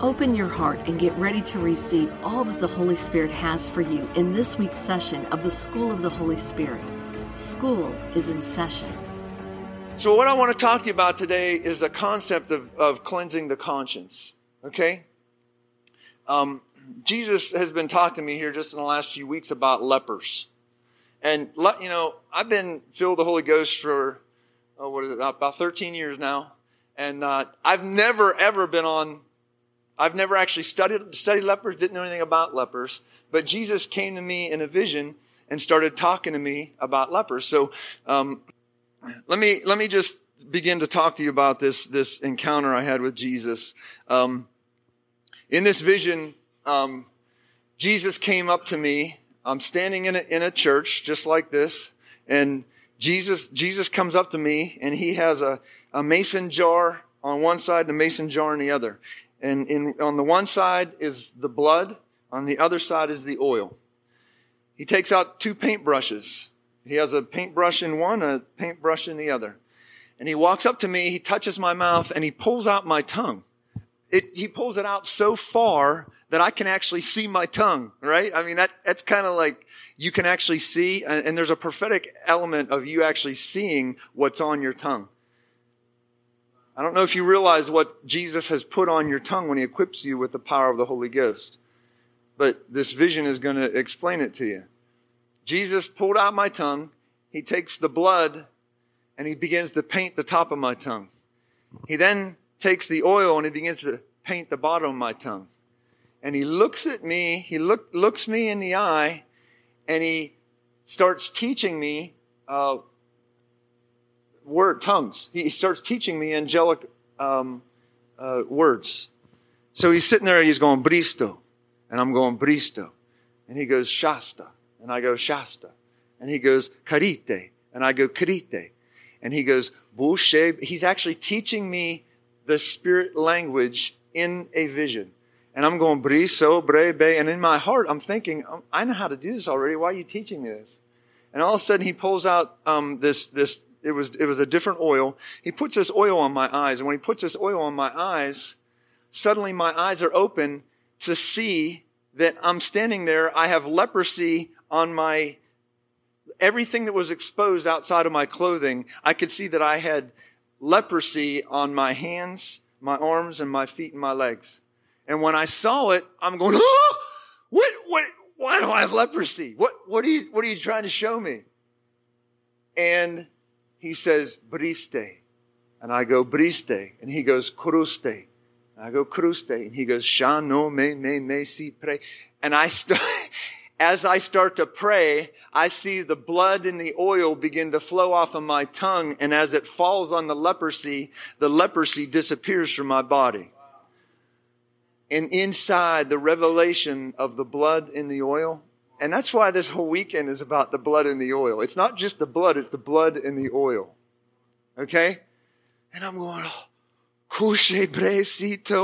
Open your heart and get ready to receive all that the Holy Spirit has for you in this week's session of the School of the Holy Spirit. School is in session. So, what I want to talk to you about today is the concept of, of cleansing the conscience. Okay? Um, Jesus has been talking to me here just in the last few weeks about lepers. And, you know, I've been filled with the Holy Ghost for, oh, what is it, about 13 years now. And uh, I've never, ever been on, I've never actually studied, studied lepers, didn't know anything about lepers. But Jesus came to me in a vision and started talking to me about lepers. So um, let me let me just begin to talk to you about this this encounter I had with Jesus. Um, in this vision, um, Jesus came up to me. I'm standing in a, in a church just like this, and Jesus Jesus comes up to me, and he has a, a mason jar on one side and a mason jar on the other. And in, on the one side is the blood, on the other side is the oil. He takes out two paintbrushes. He has a paintbrush in one, a paintbrush in the other. And he walks up to me, he touches my mouth, and he pulls out my tongue it, he pulls it out so far that I can actually see my tongue, right? I mean, that, that's kind of like you can actually see, and, and there's a prophetic element of you actually seeing what's on your tongue. I don't know if you realize what Jesus has put on your tongue when he equips you with the power of the Holy Ghost, but this vision is going to explain it to you. Jesus pulled out my tongue. He takes the blood and he begins to paint the top of my tongue. He then takes the oil and he begins to paint the bottom of my tongue. And he looks at me, he look, looks me in the eye, and he starts teaching me uh, word tongues. He starts teaching me angelic um, uh, words. So he's sitting there, he's going Bristo, and I'm going Bristo, and he goes Shasta, and I go Shasta, and he goes Karite, and I go Karite, and he goes Bushe. He's actually teaching me the spirit language in a vision. And I'm going, briso, brebe. And in my heart, I'm thinking, um, I know how to do this already. Why are you teaching me this? And all of a sudden, he pulls out um, this, this, it was, it was a different oil. He puts this oil on my eyes. And when he puts this oil on my eyes, suddenly my eyes are open to see that I'm standing there. I have leprosy on my, everything that was exposed outside of my clothing. I could see that I had leprosy on my hands, my arms, and my feet and my legs. And when I saw it, I'm going, what, what, why do I have leprosy? What, what are you, what are you trying to show me? And he says, briste. And I go, briste. And he goes, cruste. And I go, cruste. And he goes, shano me, me, me, si, pre. And I start, as I start to pray, I see the blood and the oil begin to flow off of my tongue. And as it falls on the leprosy, the leprosy disappears from my body. And inside the revelation of the blood in the oil, and that's why this whole weekend is about the blood and the oil. It's not just the blood, it's the blood and the oil. Okay? And I'm going, oh,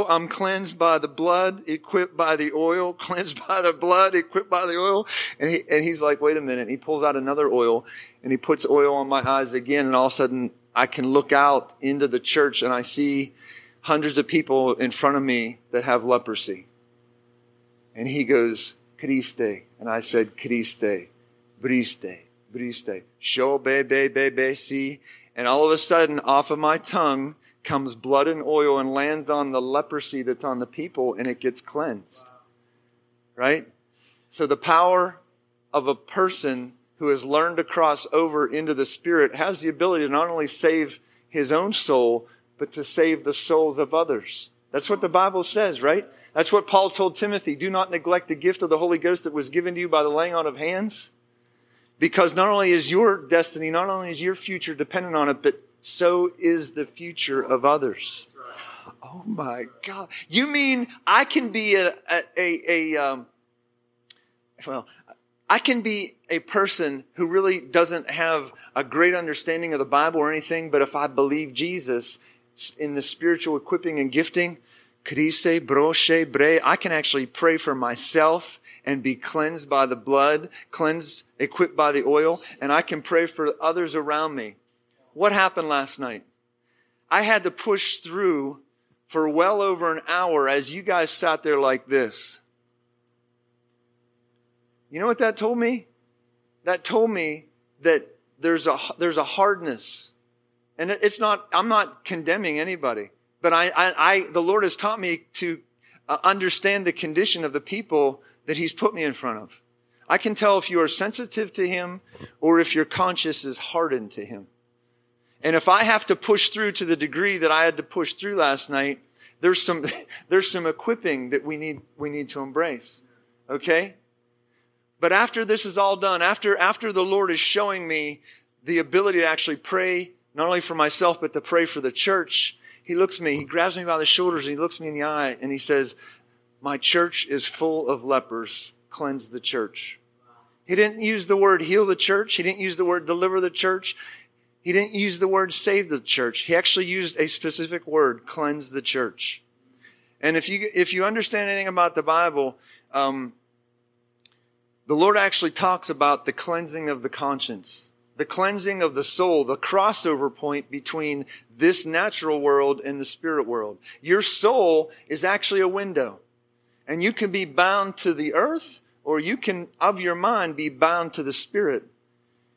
I'm cleansed by the blood, equipped by the oil, cleansed by the blood, equipped by the oil. And, he, and he's like, wait a minute. He pulls out another oil and he puts oil on my eyes again. And all of a sudden I can look out into the church and I see hundreds of people in front of me that have leprosy. And he goes, Christe. And I said, Christe, briste, briste, show be, be, be, be, see. And all of a sudden off of my tongue, comes blood and oil and lands on the leprosy that's on the people and it gets cleansed. Right? So the power of a person who has learned to cross over into the Spirit has the ability to not only save his own soul, but to save the souls of others. That's what the Bible says, right? That's what Paul told Timothy. Do not neglect the gift of the Holy Ghost that was given to you by the laying on of hands. Because not only is your destiny, not only is your future dependent on it, but so is the future of others. Oh my God. You mean I can be a, a, a, a um, well, I can be a person who really doesn't have a great understanding of the Bible or anything, but if I believe Jesus in the spiritual equipping and gifting, Krise, broche, bre, I can actually pray for myself and be cleansed by the blood, cleansed, equipped by the oil, and I can pray for others around me. What happened last night? I had to push through for well over an hour as you guys sat there like this. You know what that told me? That told me that there's a, there's a hardness. And it's not, I'm not condemning anybody, but I, I, I the Lord has taught me to uh, understand the condition of the people that He's put me in front of. I can tell if you are sensitive to Him or if your conscience is hardened to Him. And if I have to push through to the degree that I had to push through last night, there's some, there's some equipping that we need, we need to embrace. Okay? But after this is all done, after, after the Lord is showing me the ability to actually pray, not only for myself, but to pray for the church, he looks at me, he grabs me by the shoulders, and he looks me in the eye, and he says, My church is full of lepers. Cleanse the church. He didn't use the word heal the church. He didn't use the word deliver the church. He didn't use the word save the church. He actually used a specific word, cleanse the church. And if you, if you understand anything about the Bible, um, the Lord actually talks about the cleansing of the conscience, the cleansing of the soul, the crossover point between this natural world and the spirit world. Your soul is actually a window. And you can be bound to the earth, or you can, of your mind, be bound to the spirit.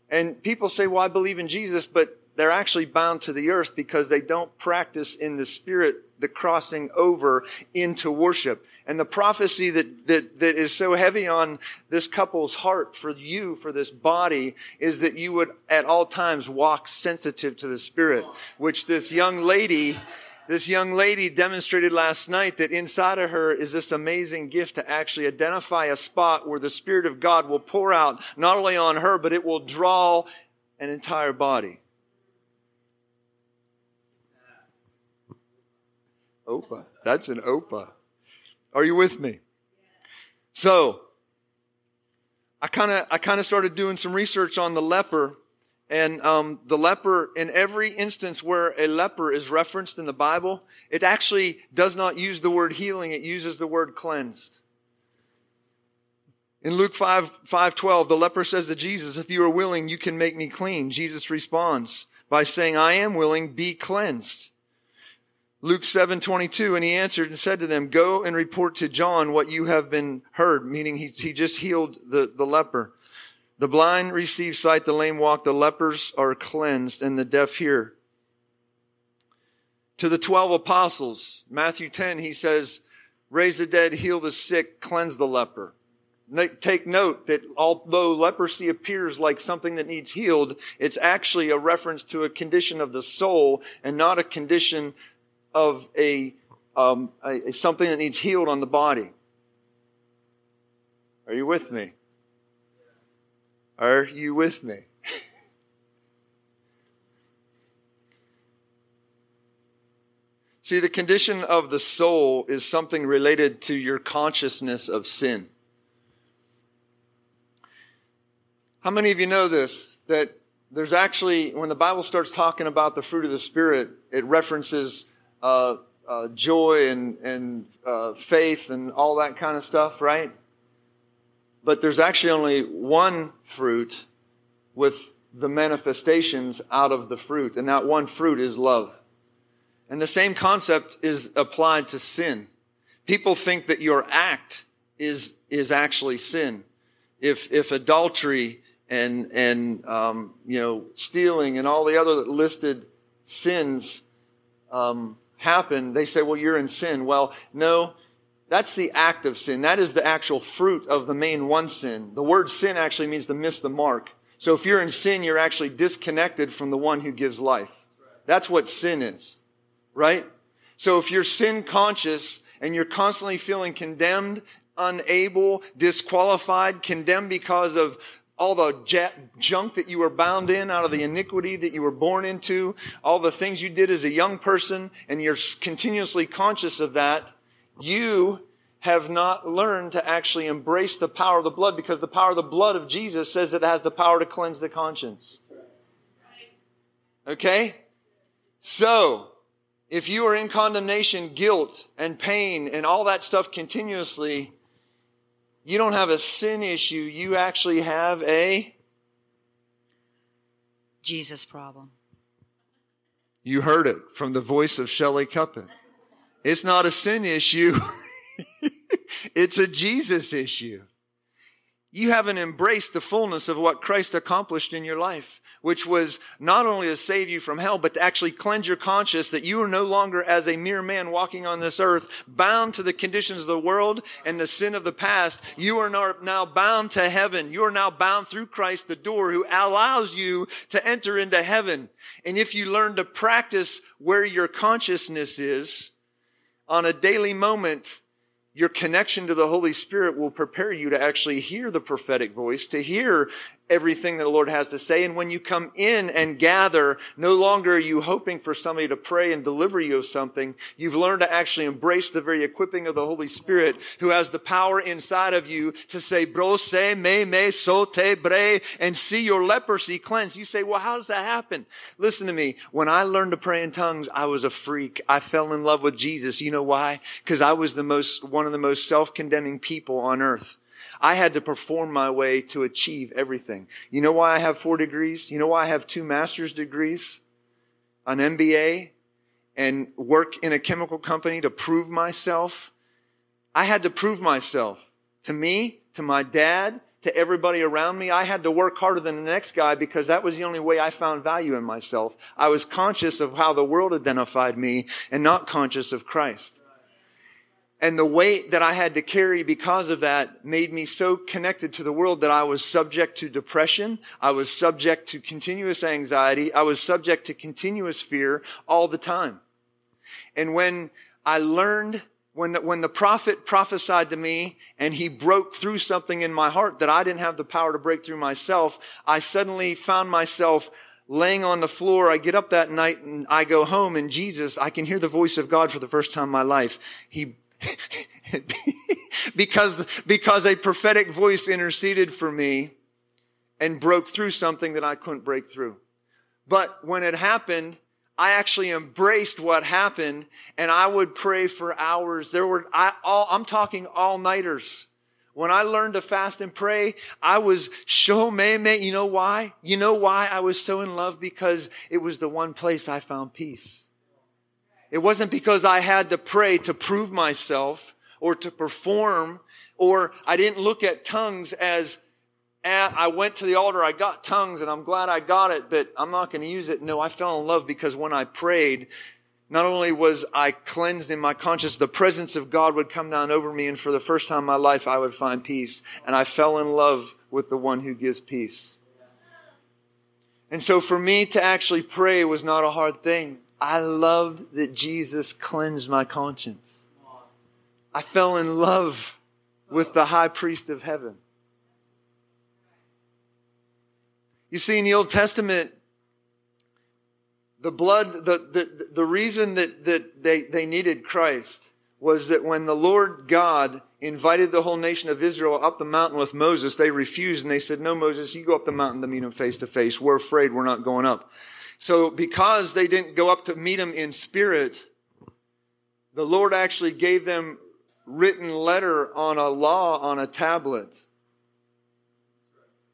And people say, well, I believe in Jesus, but they're actually bound to the earth because they don't practice in the spirit the crossing over into worship. And the prophecy that, that, that is so heavy on this couple's heart for you, for this body, is that you would at all times walk sensitive to the spirit, which this young lady, this young lady demonstrated last night that inside of her is this amazing gift to actually identify a spot where the Spirit of God will pour out not only on her, but it will draw an entire body. Opa. That's an Opa. Are you with me? So, I kind of I kind of started doing some research on the leper, and um, the leper in every instance where a leper is referenced in the Bible, it actually does not use the word healing; it uses the word cleansed. In Luke 5, 5 12, the leper says to Jesus, If you are willing, you can make me clean. Jesus responds by saying, I am willing, be cleansed. Luke 7 22, and he answered and said to them, Go and report to John what you have been heard, meaning he, he just healed the, the leper. The blind receive sight, the lame walk, the lepers are cleansed, and the deaf hear. To the 12 apostles, Matthew 10, he says, Raise the dead, heal the sick, cleanse the leper. Take note that although leprosy appears like something that needs healed, it's actually a reference to a condition of the soul and not a condition of a, um, a, something that needs healed on the body. Are you with me? Are you with me? See, the condition of the soul is something related to your consciousness of sin. How many of you know this? That there's actually, when the Bible starts talking about the fruit of the Spirit, it references uh, uh, joy and, and uh, faith and all that kind of stuff, right? But there's actually only one fruit with the manifestations out of the fruit, and that one fruit is love. And the same concept is applied to sin. People think that your act is, is actually sin. If, if adultery and, and, um, you know, stealing and all the other listed sins, um, happen, they say, well, you're in sin. Well, no, that's the act of sin. That is the actual fruit of the main one sin. The word sin actually means to miss the mark. So if you're in sin, you're actually disconnected from the one who gives life. That's what sin is, right? So if you're sin conscious and you're constantly feeling condemned, unable, disqualified, condemned because of all the junk that you were bound in out of the iniquity that you were born into, all the things you did as a young person, and you're continuously conscious of that, you have not learned to actually embrace the power of the blood because the power of the blood of Jesus says it has the power to cleanse the conscience. Okay? So, if you are in condemnation, guilt, and pain, and all that stuff continuously, you don't have a sin issue. You actually have a Jesus problem. You heard it from the voice of Shelley Cuppett. It's not a sin issue. it's a Jesus issue you haven't embraced the fullness of what Christ accomplished in your life, which was not only to save you from hell, but to actually cleanse your conscience that you are no longer as a mere man walking on this earth, bound to the conditions of the world and the sin of the past. You are now bound to heaven. You are now bound through Christ, the door who allows you to enter into heaven. And if you learn to practice where your consciousness is on a daily moment, your connection to the Holy Spirit will prepare you to actually hear the prophetic voice, to hear everything that the Lord has to say. And when you come in and gather, no longer are you hoping for somebody to pray and deliver you of something. You've learned to actually embrace the very equipping of the Holy Spirit who has the power inside of you to say, bro, se, me, me, so, te, bre, and see your leprosy cleansed. You say, well, how does that happen? Listen to me. When I learned to pray in tongues, I was a freak. I fell in love with Jesus. You know why? Because I was the most, one of the most self-condemning people on earth. I had to perform my way to achieve everything. You know why I have four degrees? You know why I have two master's degrees? An MBA and work in a chemical company to prove myself? I had to prove myself to me, to my dad, to everybody around me. I had to work harder than the next guy because that was the only way I found value in myself. I was conscious of how the world identified me and not conscious of Christ. And the weight that I had to carry because of that made me so connected to the world that I was subject to depression. I was subject to continuous anxiety. I was subject to continuous fear all the time. And when I learned, when the, when the prophet prophesied to me and he broke through something in my heart that I didn't have the power to break through myself, I suddenly found myself laying on the floor. I get up that night and I go home and Jesus, I can hear the voice of God for the first time in my life. He because, because a prophetic voice interceded for me and broke through something that I couldn't break through. But when it happened, I actually embraced what happened and I would pray for hours. There were, I, all, I'm talking all nighters. When I learned to fast and pray, I was so me, me. You know why? You know why I was so in love? Because it was the one place I found peace. It wasn't because I had to pray to prove myself or to perform, or I didn't look at tongues as eh, I went to the altar, I got tongues, and I'm glad I got it, but I'm not going to use it. No, I fell in love because when I prayed, not only was I cleansed in my conscience, the presence of God would come down over me, and for the first time in my life, I would find peace. And I fell in love with the one who gives peace. And so for me to actually pray was not a hard thing. I loved that Jesus cleansed my conscience. I fell in love with the high priest of heaven. You see, in the Old Testament, the blood, the, the, the reason that, that they, they needed Christ was that when the Lord God invited the whole nation of Israel up the mountain with Moses, they refused and they said, No, Moses, you go up the mountain to meet him face to face. We're afraid we're not going up. So because they didn't go up to meet him in spirit, the Lord actually gave them written letter on a law on a tablet.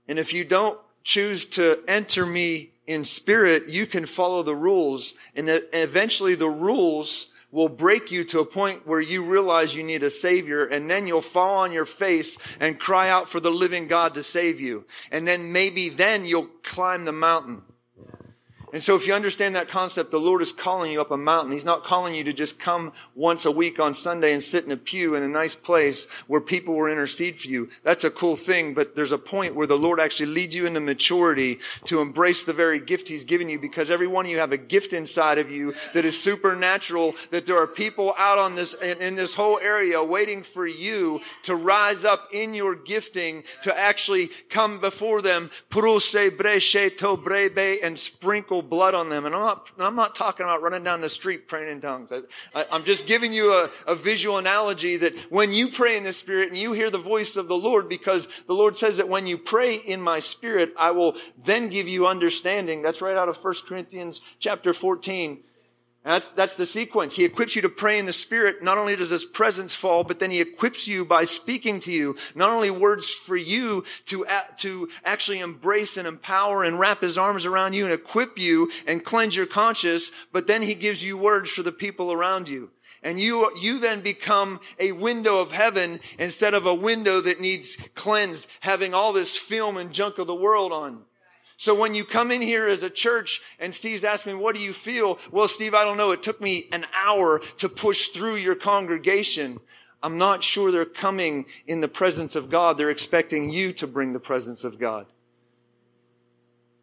And if you don't choose to enter me in spirit, you can follow the rules. And eventually the rules will break you to a point where you realize you need a savior and then you'll fall on your face and cry out for the living God to save you. And then maybe then you'll climb the mountain. And so if you understand that concept, the Lord is calling you up a mountain. He's not calling you to just come once a week on Sunday and sit in a pew in a nice place where people will intercede for you. That's a cool thing, but there's a point where the Lord actually leads you into maturity to embrace the very gift He's given you because every one of you have a gift inside of you that is supernatural, that there are people out on this, in, this whole area waiting for you to rise up in your gifting to actually come before them, and sprinkle blood on them. And I'm not, I'm not talking about running down the street praying in tongues. I, am just giving you a, a visual analogy that when you pray in the Spirit and you hear the voice of the Lord, because the Lord says that when you pray in my Spirit, I will then give you understanding. That's right out of 1 Corinthians chapter 14. That's, that's the sequence. He equips you to pray in the Spirit. Not only does His presence fall, but then He equips you by speaking to you. Not only words for you to, to actually embrace and empower and wrap His arms around you and equip you and cleanse your conscience, but then He gives you words for the people around you. And you, you then become a window of heaven instead of a window that needs cleansed, having all this film and junk of the world on. So when you come in here as a church and Steve's asking me, what do you feel? Well, Steve, I don't know. It took me an hour to push through your congregation. I'm not sure they're coming in the presence of God. They're expecting you to bring the presence of God.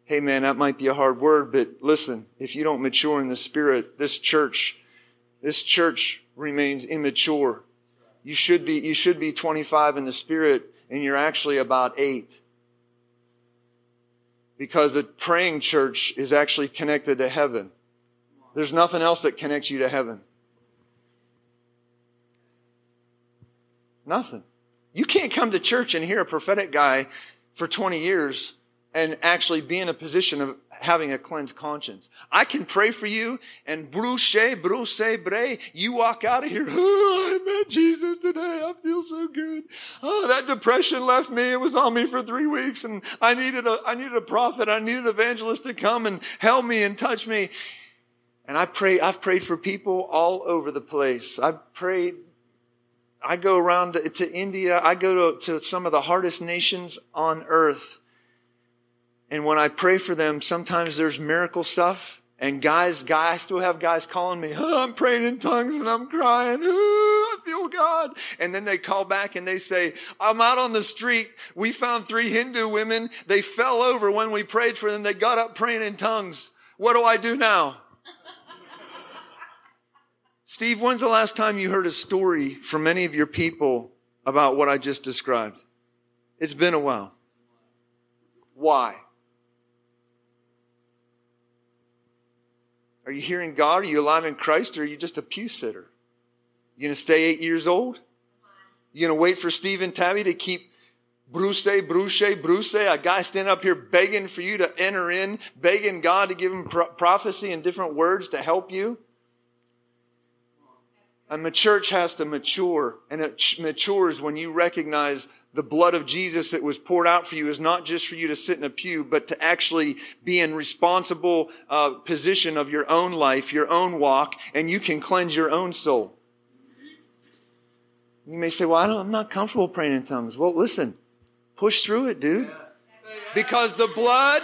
Hey man, that might be a hard word, but listen, if you don't mature in the spirit, this church, this church remains immature. You should be, you should be 25 in the spirit and you're actually about eight because a praying church is actually connected to heaven. There's nothing else that connects you to heaven. Nothing. You can't come to church and hear a prophetic guy for 20 years and actually be in a position of having a cleansed conscience. I can pray for you and bruce, bruce, bre, you walk out of here. Oh, I met Jesus today. I feel so good. Oh, that depression left me. It was on me for three weeks and I needed a, I needed a prophet. I needed an evangelist to come and help me and touch me. And I pray, I've prayed for people all over the place. I've prayed I go around to, to India. I go to, to some of the hardest nations on earth. And when I pray for them, sometimes there's miracle stuff. And guys, guys, I still have guys calling me, oh, I'm praying in tongues and I'm crying. Oh, I feel God. And then they call back and they say, I'm out on the street. We found three Hindu women. They fell over when we prayed for them. They got up praying in tongues. What do I do now? Steve, when's the last time you heard a story from any of your people about what I just described? It's been a while. Why? Are you hearing God? Are you alive in Christ? Or are you just a pew sitter? You going to stay eight years old? You going to wait for Steve and Tabby to keep Bruce, Bruce, Bruce, a guy standing up here begging for you to enter in, begging God to give him pro- prophecy and different words to help you? And the church has to mature, and it matures when you recognize the blood of Jesus that was poured out for you is not just for you to sit in a pew, but to actually be in responsible uh, position of your own life, your own walk, and you can cleanse your own soul. You may say, "Well, I am not comfortable praying in tongues." Well, listen, push through it, dude, because the blood.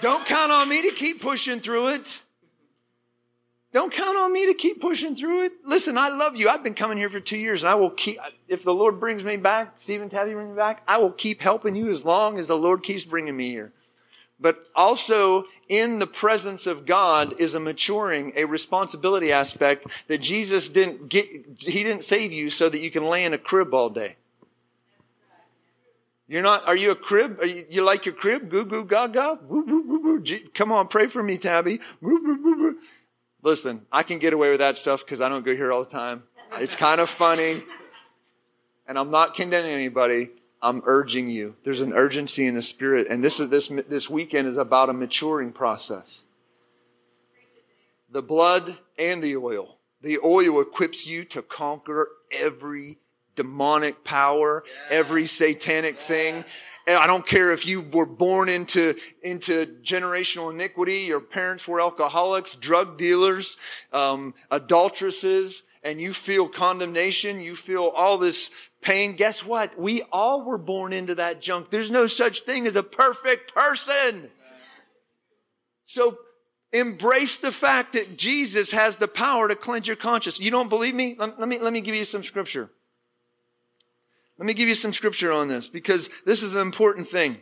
Don't count on me to keep pushing through it. Don't count on me to keep pushing through it. Listen, I love you. I've been coming here for two years and I will keep, if the Lord brings me back, Stephen Tabby brings me back, I will keep helping you as long as the Lord keeps bringing me here. But also in the presence of God is a maturing, a responsibility aspect that Jesus didn't get, He didn't save you so that you can lay in a crib all day. You're not, are you a crib? You, you like your crib? Goo goo gaga? Come on, pray for me, Tabby. Listen, I can get away with that stuff because I don't go here all the time. It's kind of funny. And I'm not condemning anybody. I'm urging you. There's an urgency in the spirit. And this is this this weekend is about a maturing process. The blood and the oil. The oil equips you to conquer every demonic power, every satanic thing. I don't care if you were born into, into generational iniquity, your parents were alcoholics, drug dealers, um, adulteresses, and you feel condemnation, you feel all this pain. Guess what? We all were born into that junk. There's no such thing as a perfect person. So Embrace the fact that Jesus has the power to cleanse your conscience. You don't believe me? Let, let me, let me give you some scripture. Let me give you some scripture on this because this is an important thing.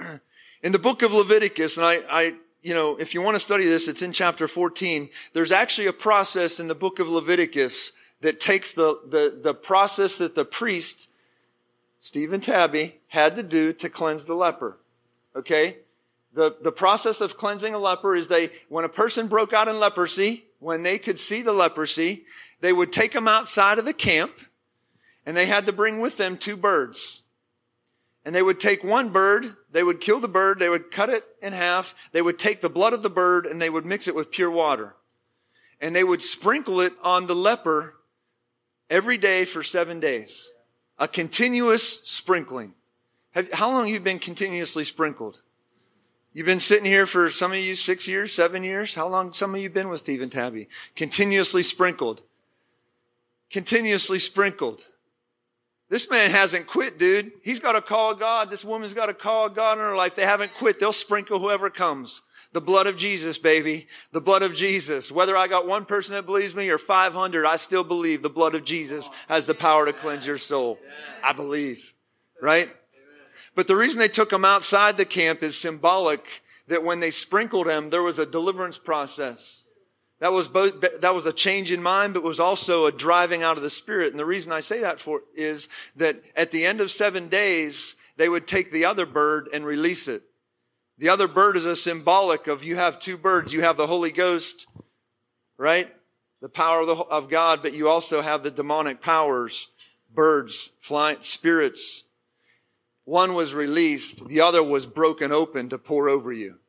In the book of Leviticus, and I, I, you know, if you want to study this, it's in chapter 14. There's actually a process in the book of Leviticus that takes the, the, the process that the priest, Stephen Tabby, had to do to cleanse the leper. Okay? The, the process of cleansing a leper is they, when a person broke out in leprosy, when they could see the leprosy, they would take them outside of the camp and they had to bring with them two birds. And they would take one bird, they would kill the bird, they would cut it in half, they would take the blood of the bird and they would mix it with pure water. And they would sprinkle it on the leper every day for seven days. A continuous sprinkling. How long have you been continuously sprinkled? You've been sitting here for some of you six years, seven years. How long some of you been with Stephen Tabby? Continuously sprinkled. Continuously sprinkled. This man hasn't quit, dude. He's got a call of God. This woman's got a call of God in her life. They haven't quit. They'll sprinkle whoever comes. The blood of Jesus, baby. The blood of Jesus. Whether I got one person that believes me or 500, I still believe the blood of Jesus has the power to cleanse your soul. I believe. Right? But the reason they took him outside the camp is symbolic that when they sprinkled him, there was a deliverance process. That was both, that was a change in mind, but was also a driving out of the spirit. And the reason I say that for is that at the end of seven days, they would take the other bird and release it. The other bird is a symbolic of you have two birds. You have the Holy Ghost, right? The power of, the, of God, but you also have the demonic powers, birds, flying spirits. One was released. The other was broken open to pour over you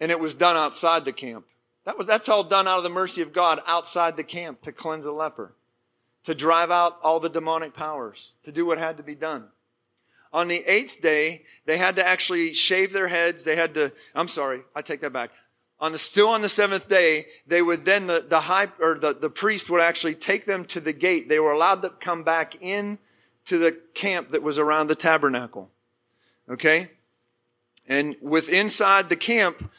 and it was done outside the camp. That was, that's all done out of the mercy of God outside the camp to cleanse a leper, to drive out all the demonic powers, to do what had to be done. On the eighth day, they had to actually shave their heads. They had to, I'm sorry, I take that back. On the, still on the seventh day, they would then, the, the high, or the, the priest would actually take them to the gate. They were allowed to come back in to the camp that was around the tabernacle. Okay? And with inside the camp,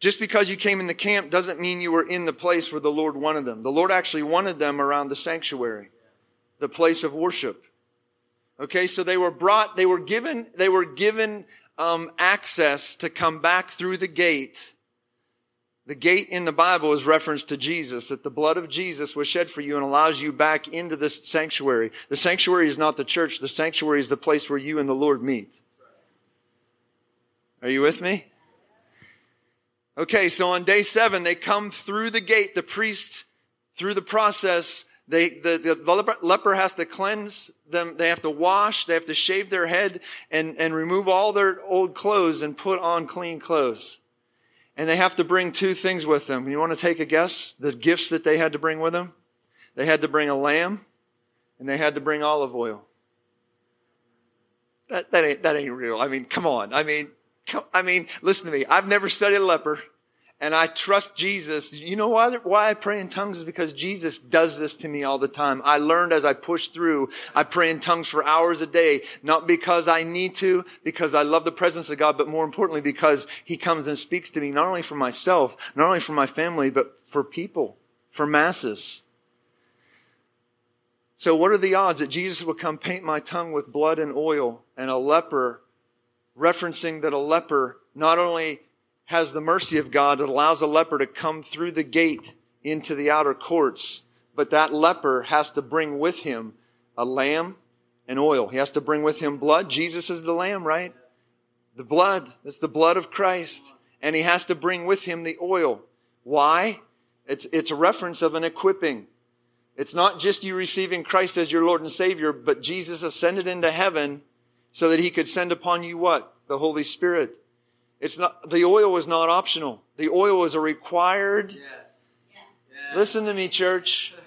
just because you came in the camp doesn't mean you were in the place where the Lord wanted them. The Lord actually wanted them around the sanctuary, the place of worship. Okay, so they were brought, they were given, they were given um, access to come back through the gate. The gate in the Bible is reference to Jesus, that the blood of Jesus was shed for you and allows you back into this sanctuary. The sanctuary is not the church. The sanctuary is the place where you and the Lord meet. Are you with me? Okay, so on day seven, they come through the gate, the priest, through the process. They, the, the leper has to cleanse them. They have to wash. They have to shave their head and, and remove all their old clothes and put on clean clothes. And they have to bring two things with them. You want to take a guess? The gifts that they had to bring with them? They had to bring a lamb and they had to bring olive oil. That, that ain't, that ain't real. I mean, come on. I mean, come, I mean, listen to me. I've never studied a leper and I trust Jesus. You know why, why I pray in tongues is because Jesus does this to me all the time. I learned as I push through. I pray in tongues for hours a day, not because I need to, because I love the presence of God, but more importantly, because He comes and speaks to me, not only for myself, not only for my family, but for people, for masses. So what are the odds that Jesus would come paint my tongue with blood and oil and a leper referencing that a leper not only has the mercy of God that allows a leper to come through the gate into the outer courts, but that leper has to bring with him a lamb and oil. He has to bring with him blood. Jesus is the lamb, right? The blood. That's the blood of Christ. And he has to bring with him the oil. Why? It's, it's a reference of an equipping. It's not just you receiving Christ as your Lord and Savior, but Jesus ascended into heaven so that he could send upon you what? The Holy Spirit. It's not, the oil was not optional. The oil was a required. Yes. Yes. Listen to me, church.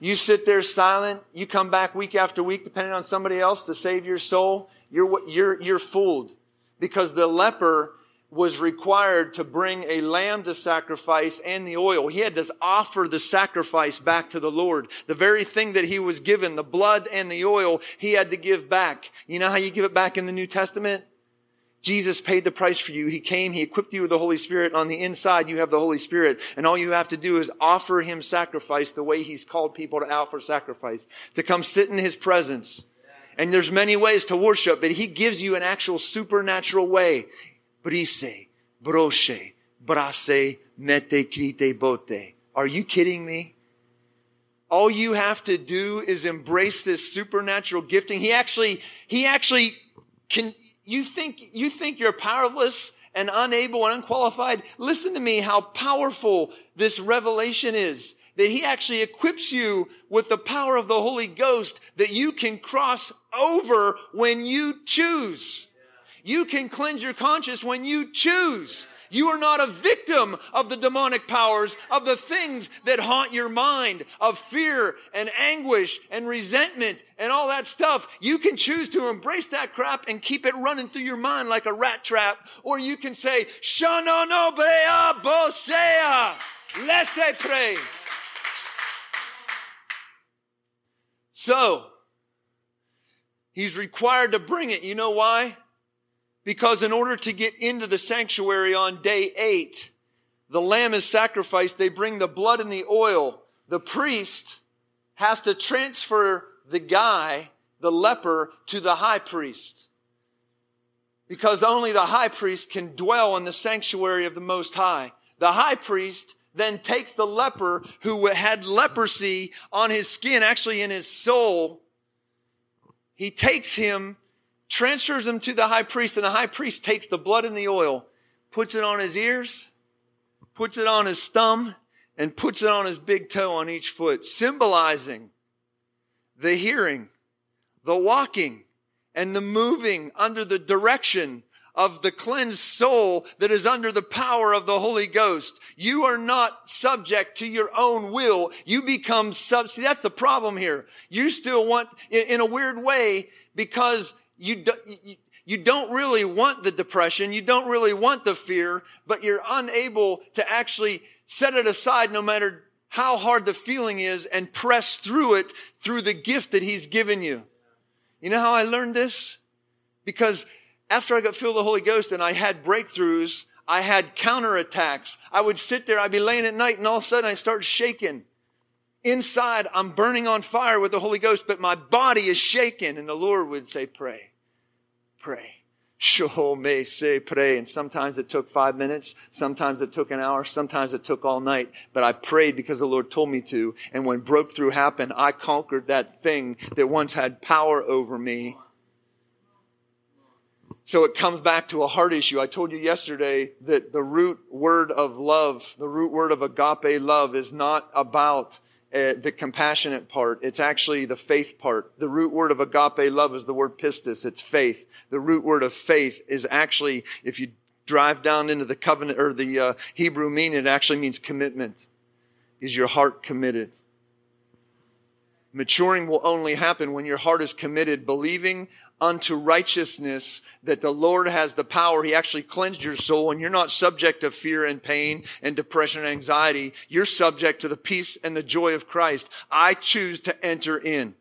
You sit there silent. You come back week after week, depending on somebody else to save your soul. You're, you're, you're fooled because the leper was required to bring a lamb to sacrifice and the oil. He had to offer the sacrifice back to the Lord. The very thing that he was given, the blood and the oil, he had to give back. You know how you give it back in the New Testament? Jesus paid the price for you. He came, He equipped you with the Holy Spirit. On the inside, you have the Holy Spirit. And all you have to do is offer Him sacrifice the way He's called people to offer sacrifice, to come sit in His presence. And there's many ways to worship, but He gives you an actual supernatural way. Brise, broshe, brase, mete, krite, bote. Are you kidding me? All you have to do is embrace this supernatural gifting. He actually, he actually can, you think, you think you're powerless and unable and unqualified. Listen to me how powerful this revelation is. That he actually equips you with the power of the Holy Ghost that you can cross over when you choose. You can cleanse your conscience when you choose. You are not a victim of the demonic powers, of the things that haunt your mind, of fear and anguish and resentment and all that stuff. You can choose to embrace that crap and keep it running through your mind like a rat trap, or you can say, Shanono brea bosea, laissez pray. So, he's required to bring it. You know why? Because in order to get into the sanctuary on day eight, the lamb is sacrificed. They bring the blood and the oil. The priest has to transfer the guy, the leper, to the high priest. Because only the high priest can dwell in the sanctuary of the Most High. The high priest then takes the leper who had leprosy on his skin, actually in his soul. He takes him transfers them to the high priest, and the high priest takes the blood and the oil, puts it on his ears, puts it on his thumb, and puts it on his big toe on each foot, symbolizing the hearing, the walking, and the moving under the direction of the cleansed soul that is under the power of the Holy Ghost. You are not subject to your own will. You become sub, see, that's the problem here. You still want, in a weird way, because you, do, you, you don't really want the depression. You don't really want the fear, but you're unable to actually set it aside no matter how hard the feeling is and press through it through the gift that he's given you. You know how I learned this? Because after I got filled with the Holy Ghost and I had breakthroughs, I had counterattacks. I would sit there, I'd be laying at night and all of a sudden I start shaking. Inside, I'm burning on fire with the Holy Ghost, but my body is shaken. And the Lord would say, pray, pray. Show me say pray. And sometimes it took five minutes. Sometimes it took an hour. Sometimes it took all night. But I prayed because the Lord told me to. And when breakthrough happened, I conquered that thing that once had power over me. So it comes back to a heart issue. I told you yesterday that the root word of love, the root word of agape love is not about uh, the compassionate part. It's actually the faith part. The root word of agape love is the word pistis. It's faith. The root word of faith is actually, if you drive down into the covenant or the uh, Hebrew meaning, it actually means commitment. Is your heart committed? Maturing will only happen when your heart is committed, believing unto righteousness that the Lord has the power. He actually cleansed your soul and you're not subject to fear and pain and depression and anxiety. You're subject to the peace and the joy of Christ. I choose to enter in.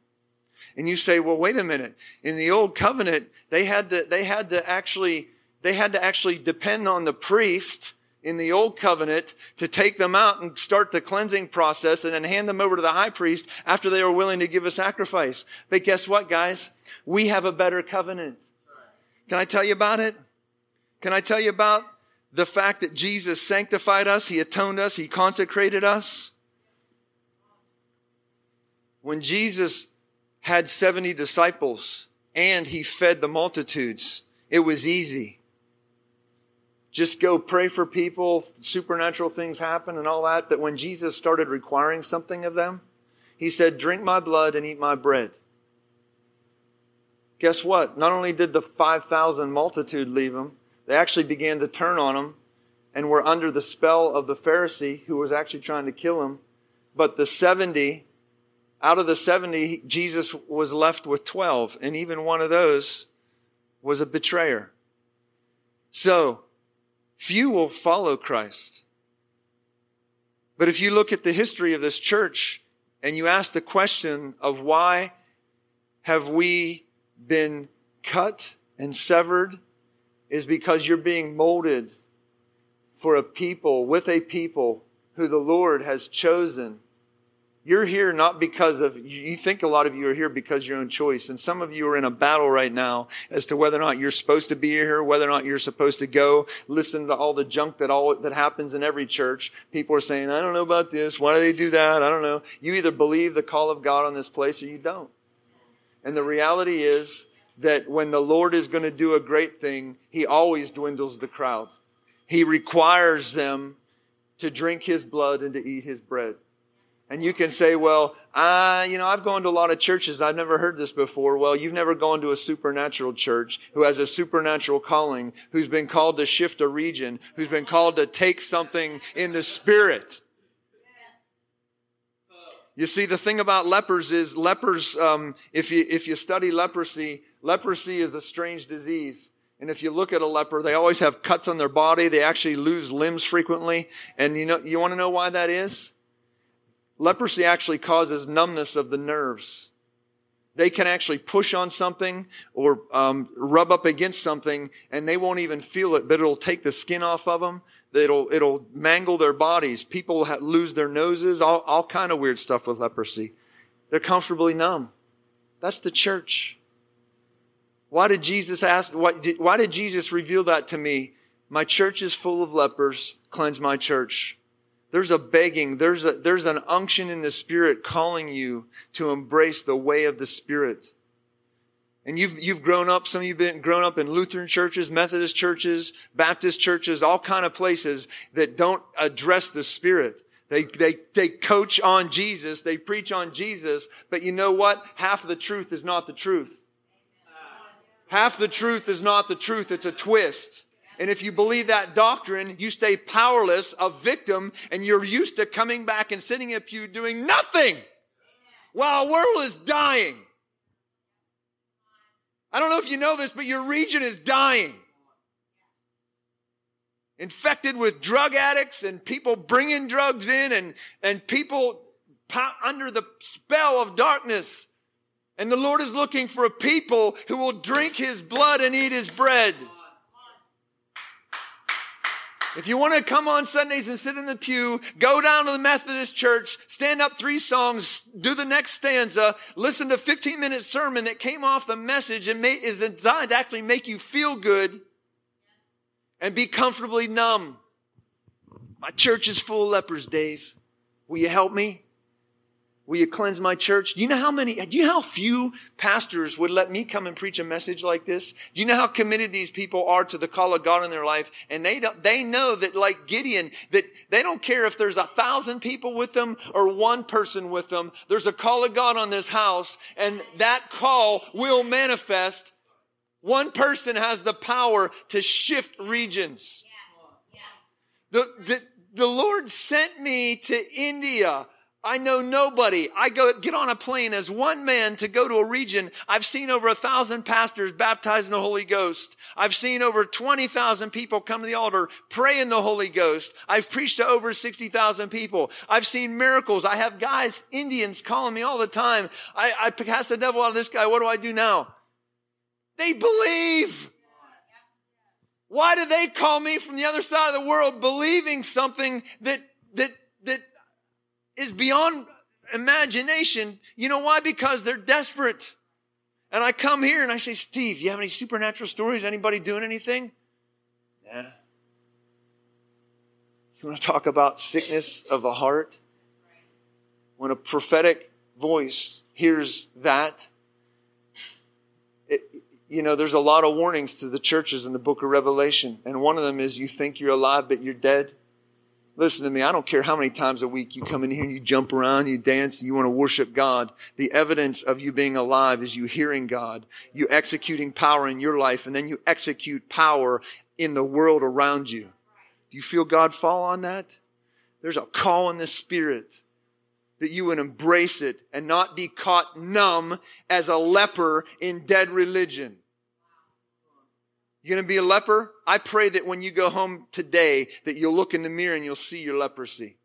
And you say, well, wait a minute. In the old covenant, they had to, they had to actually, they had to actually depend on the priest in the old covenant to take them out and start the cleansing process and then hand them over to the high priest after they were willing to give a sacrifice. But guess what, guys? We have a better covenant. Can I tell you about it? Can I tell you about the fact that Jesus sanctified us, He atoned us, He consecrated us? When Jesus had 70 disciples and He fed the multitudes, it was easy just go pray for people, supernatural things happen and all that. But when Jesus started requiring something of them, he said, Drink my blood and eat my bread. Guess what? Not only did the 5,000 multitude leave him, they actually began to turn on him and were under the spell of the Pharisee who was actually trying to kill him. But the 70, out of the 70, Jesus was left with 12, and even one of those was a betrayer. So, few will follow Christ. But if you look at the history of this church and you ask the question of why have we been cut and severed is because you're being molded for a people, with a people who the Lord has chosen you're here not because of, you think a lot of you are here because your own choice. And some of you are in a battle right now as to whether or not you're supposed to be here, whether or not you're supposed to go listen to all the junk that all, that happens in every church. People are saying, I don't know about this. Why do they do that? I don't know. You either believe the call of God on this place or you don't. And the reality is that when the Lord is going to do a great thing, He always dwindles the crowd. He requires them to drink His blood and to eat His bread. And you can say, well, I, you know, I've gone to a lot of churches. I've never heard this before. Well, you've never gone to a supernatural church who has a supernatural calling, who's been called to shift a region, who's been called to take something in the spirit. You see, the thing about lepers is lepers, um, if, you, if you study leprosy, leprosy is a strange disease. And if you look at a leper, they always have cuts on their body. They actually lose limbs frequently. And you know, you want to know why that is? Leprosy actually causes numbness of the nerves. They can actually push on something or um, rub up against something, and they won't even feel it, but it'll take the skin off of them. It'll it'll mangle their bodies. People lose their noses. All all kind of weird stuff with leprosy. They're comfortably numb. That's the church. Why did Jesus ask? Why did, why did Jesus reveal that to me? My church is full of lepers. Cleanse my church. There's a begging, there's, a, there's an unction in the Spirit calling you to embrace the way of the Spirit. And you've, you've grown up, some of you've been grown up in Lutheran churches, Methodist churches, Baptist churches, all kind of places that don't address the Spirit. They, they, they coach on Jesus, they preach on Jesus, but you know what? Half the truth is not the truth. Half the truth is not the truth, it's a twist. And if you believe that doctrine, you stay powerless, a victim, and you're used to coming back and sitting in a pew doing nothing while our world is dying. I don't know if you know this, but your region is dying. Infected with drug addicts and people bringing drugs in and, and people under the spell of darkness. And the Lord is looking for a people who will drink his blood and eat his bread. If you want to come on Sundays and sit in the pew, go down to the Methodist church, stand up three songs, do the next stanza, listen to a 15 minute sermon that came off the message and is designed to actually make you feel good and be comfortably numb. My church is full of lepers, Dave. Will you help me? Will you cleanse my church? Do you know how many, do you know how few pastors would let me come and preach a message like this? Do you know how committed these people are to the call of God in their life? And they don't, they know that like Gideon, that they don't care if there's a thousand people with them or one person with them. There's a call of God on this house and that call will manifest. One person has the power to shift regions. The, the, the Lord sent me to India I know nobody. I go get on a plane as one man to go to a region. I've seen over a thousand pastors baptized in the Holy Ghost. I've seen over 20,000 people come to the altar, pray in the Holy Ghost. I've preached to over 60,000 people. I've seen miracles. I have guys, Indians calling me all the time. I, I cast the devil out of this guy. What do I do now? They believe. Why do they call me from the other side of the world believing something that, that, that is beyond imagination. You know why? Because they're desperate. And I come here and I say, Steve, you have any supernatural stories? Anybody doing anything? Yeah. You want to talk about sickness of the heart? When a prophetic voice hears that, it, you know, there's a lot of warnings to the churches in the book of Revelation. And one of them is you think you're alive, but you're dead. Listen to me. I don't care how many times a week you come in here and you jump around, you dance, you want to worship God. The evidence of you being alive is you hearing God, you executing power in your life, and then you execute power in the world around you. Do you feel God fall on that? There's a call in the spirit that you would embrace it and not be caught numb as a leper in dead religion. You're going to be a leper? I pray that when you go home today that you'll look in the mirror and you'll see your leprosy.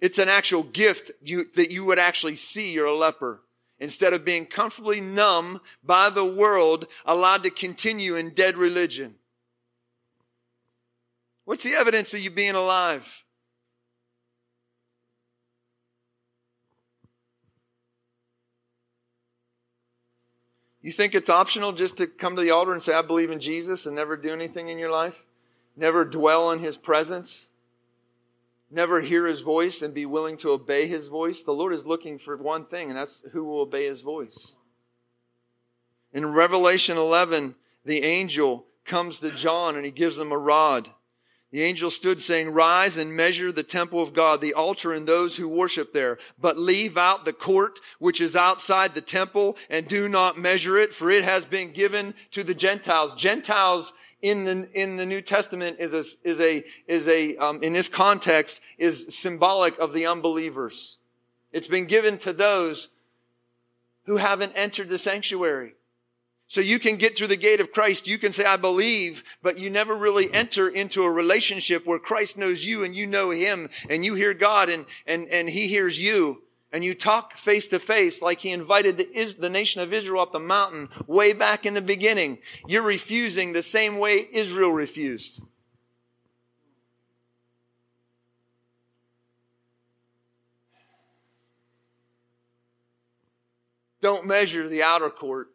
It's an actual gift you, that you would actually see you're a leper. instead of being comfortably numb by the world, allowed to continue in dead religion. What's the evidence of you being alive? You think it's optional just to come to the altar and say, I believe in Jesus and never do anything in your life? Never dwell in his presence? Never hear his voice and be willing to obey his voice? The Lord is looking for one thing, and that's who will obey his voice. In Revelation 11, the angel comes to John and he gives him a rod. The angel stood saying, Rise and measure the temple of God, the altar and those who worship there, but leave out the court which is outside the temple and do not measure it, for it has been given to the Gentiles. Gentiles in the, in the New Testament is a, is a, is a um, in this context, is symbolic of the unbelievers. It's been given to those who haven't entered the sanctuary. So you can get through the gate of Christ. You can say, I believe, but you never really enter into a relationship where Christ knows you and you know him and you hear God and, and, and he hears you. And you talk face to face like he invited the, the nation of Israel up the mountain way back in the beginning. You're refusing the same way Israel refused. Don't measure the outer court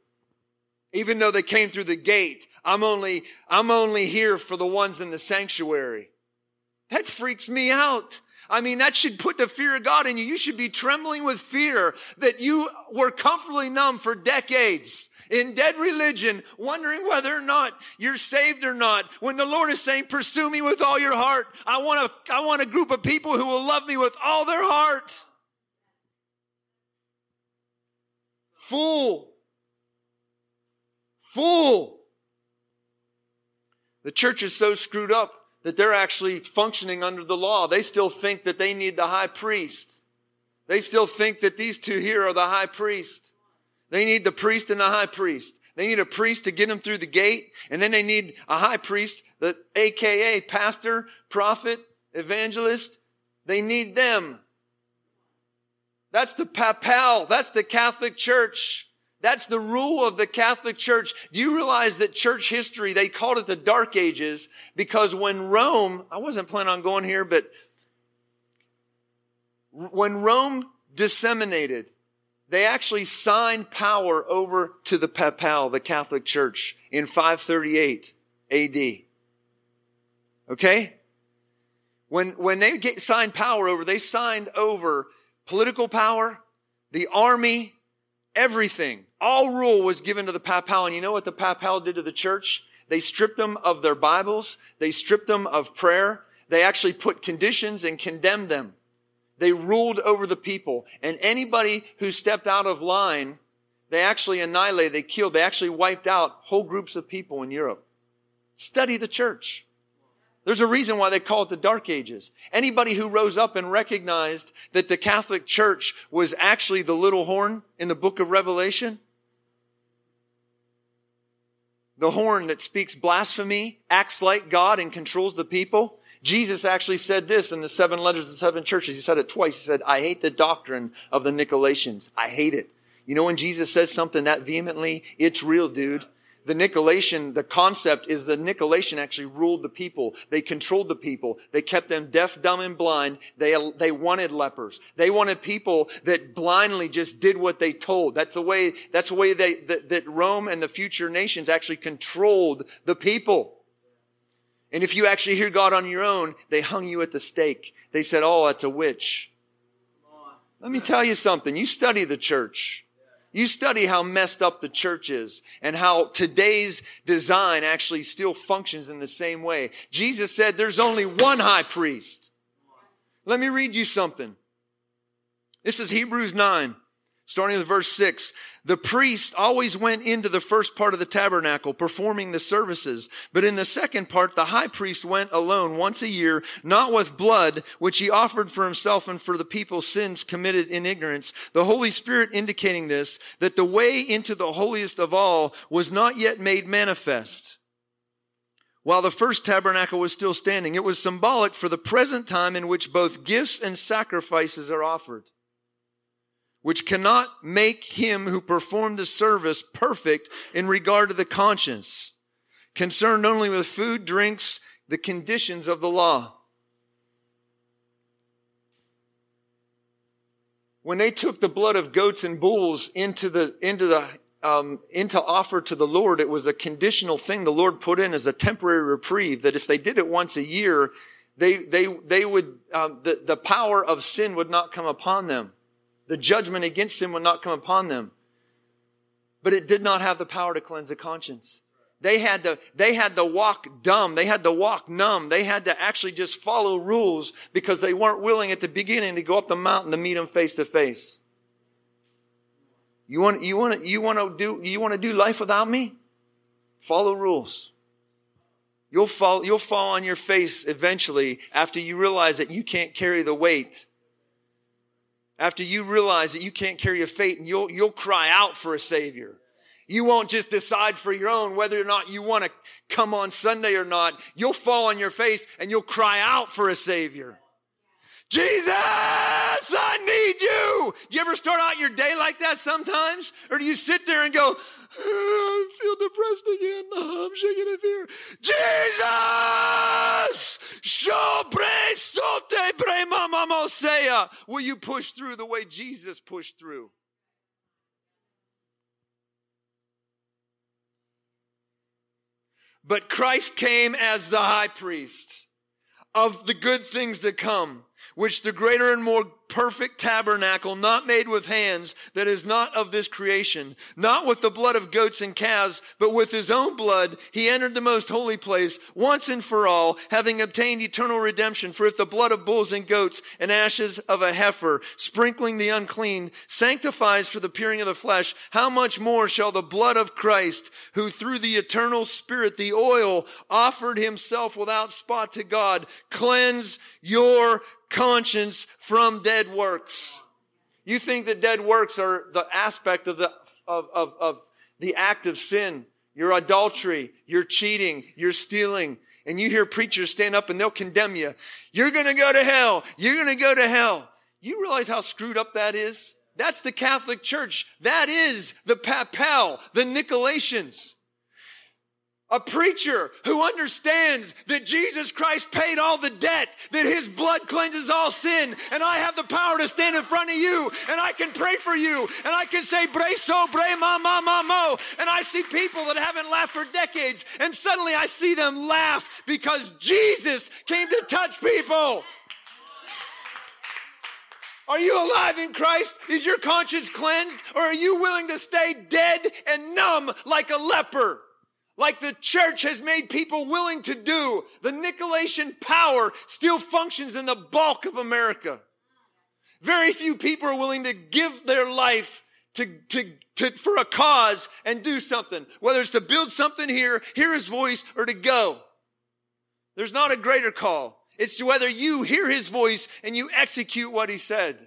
even though they came through the gate, I'm only, I'm only here for the ones in the sanctuary. That freaks me out. I mean, that should put the fear of God in you. You should be trembling with fear that you were comfortably numb for decades in dead religion, wondering whether or not you're saved or not. When the Lord is saying, pursue me with all your heart. I want a, I want a group of people who will love me with all their heart. Fool. Fool! The church is so screwed up that they're actually functioning under the law. They still think that they need the high priest. They still think that these two here are the high priest. They need the priest and the high priest. They need a priest to get them through the gate, and then they need a high priest, the AKA pastor, prophet, evangelist. They need them. That's the papal. That's the Catholic Church. That's the rule of the Catholic Church. Do you realize that church history, they called it the Dark Ages because when Rome, I wasn't planning on going here, but when Rome disseminated, they actually signed power over to the Papal, the Catholic Church, in 538 AD. Okay? When, when they get, signed power over, they signed over political power, the army, everything. All rule was given to the papal. And you know what the papal did to the church? They stripped them of their Bibles. They stripped them of prayer. They actually put conditions and condemned them. They ruled over the people. And anybody who stepped out of line, they actually annihilated, they killed, they actually wiped out whole groups of people in Europe. Study the church. There's a reason why they call it the Dark Ages. Anybody who rose up and recognized that the Catholic Church was actually the little horn in the book of Revelation, the horn that speaks blasphemy, acts like God, and controls the people. Jesus actually said this in the seven letters of seven churches. He said it twice. He said, I hate the doctrine of the Nicolaitans. I hate it. You know, when Jesus says something that vehemently, it's real, dude the Nicolaitan, the concept is the Nicolaitan actually ruled the people. They controlled the people. They kept them deaf, dumb, and blind. They, they wanted lepers. They wanted people that blindly just did what they told. That's the way, that's the way they, that, that Rome and the future nations actually controlled the people. And if you actually hear God on your own, they hung you at the stake. They said, oh, that's a witch. Let me tell you something. You study the church. You study how messed up the church is and how today's design actually still functions in the same way. Jesus said there's only one high priest. Let me read you something. This is Hebrews 9. Starting with verse 6, the priest always went into the first part of the tabernacle performing the services. But in the second part, the high priest went alone once a year, not with blood, which he offered for himself and for the people's sins committed in ignorance. The Holy Spirit indicating this, that the way into the holiest of all was not yet made manifest. While the first tabernacle was still standing, it was symbolic for the present time in which both gifts and sacrifices are offered. Which cannot make him who performed the service perfect in regard to the conscience, concerned only with food, drinks, the conditions of the law. When they took the blood of goats and bulls into the, into the, um, into offer to the Lord, it was a conditional thing the Lord put in as a temporary reprieve that if they did it once a year, they, they, they would, um, the, the power of sin would not come upon them. The judgment against sin would not come upon them. But it did not have the power to cleanse the conscience. They had to, they had to walk dumb. They had to walk numb. They had to actually just follow rules because they weren't willing at the beginning to go up the mountain to meet him face to face. You want, you want to, you want to do, you want to do life without me? Follow rules. You'll fall, you'll fall on your face eventually after you realize that you can't carry the weight. After you realize that you can't carry a fate and you'll, you'll cry out for a savior. You won't just decide for your own whether or not you want to come on Sunday or not. You'll fall on your face and you'll cry out for a Savior. Jesus, I need you. Do you ever start out your day like that sometimes? Or do you sit there and go, I feel depressed again. I'm shaking in fear. Jesus! Will you push through the way Jesus pushed through? But Christ came as the high priest of the good things to come, which the greater and more perfect tabernacle, not made with hands, that is not of this creation, not with the blood of goats and calves, but with his own blood, he entered the most holy place once and for all, having obtained eternal redemption. For if the blood of bulls and goats and ashes of a heifer, sprinkling the unclean, sanctifies for the peering of the flesh, how much more shall the blood of Christ, who through the eternal Spirit, the oil, offered himself without spot to God, cleanse your conscience from dead works. You think that dead works are the aspect of the, of, of, of the act of sin. Your adultery, your cheating, your stealing. And you hear preachers stand up and they'll condemn you. You're going to go to hell. You're going to go to hell. You realize how screwed up that is? That's the Catholic Church. That is the Papal, the Nicolaitans a preacher who understands that Jesus Christ paid all the debt, that his blood cleanses all sin, and I have the power to stand in front of you, and I can pray for you, and I can say, Bre so, bre ma ma ma mo, and I see people that haven't laughed for decades, and suddenly I see them laugh because Jesus came to touch people. Are you alive in Christ? Is your conscience cleansed? Or are you willing to stay dead and numb like a leper? Like the church has made people willing to do, the Nicolaitan power still functions in the bulk of America. Very few people are willing to give their life to, to, to, for a cause and do something, whether it's to build something here, hear his voice, or to go. There's not a greater call. It's to whether you hear his voice and you execute what he said.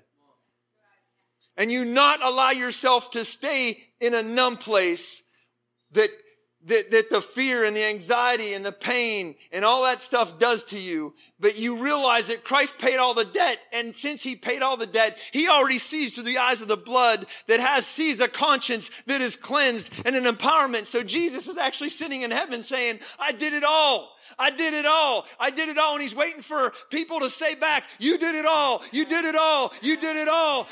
And you not allow yourself to stay in a numb place that that, that the fear and the anxiety and the pain and all that stuff does to you, but you realize that Christ paid all the debt, and since He paid all the debt, He already sees through the eyes of the blood that has sees a conscience that is cleansed and an empowerment. So Jesus is actually sitting in heaven saying, I did it all. I did it all. I did it all. And he's waiting for people to say back, You did it all. You did it all. You did it all.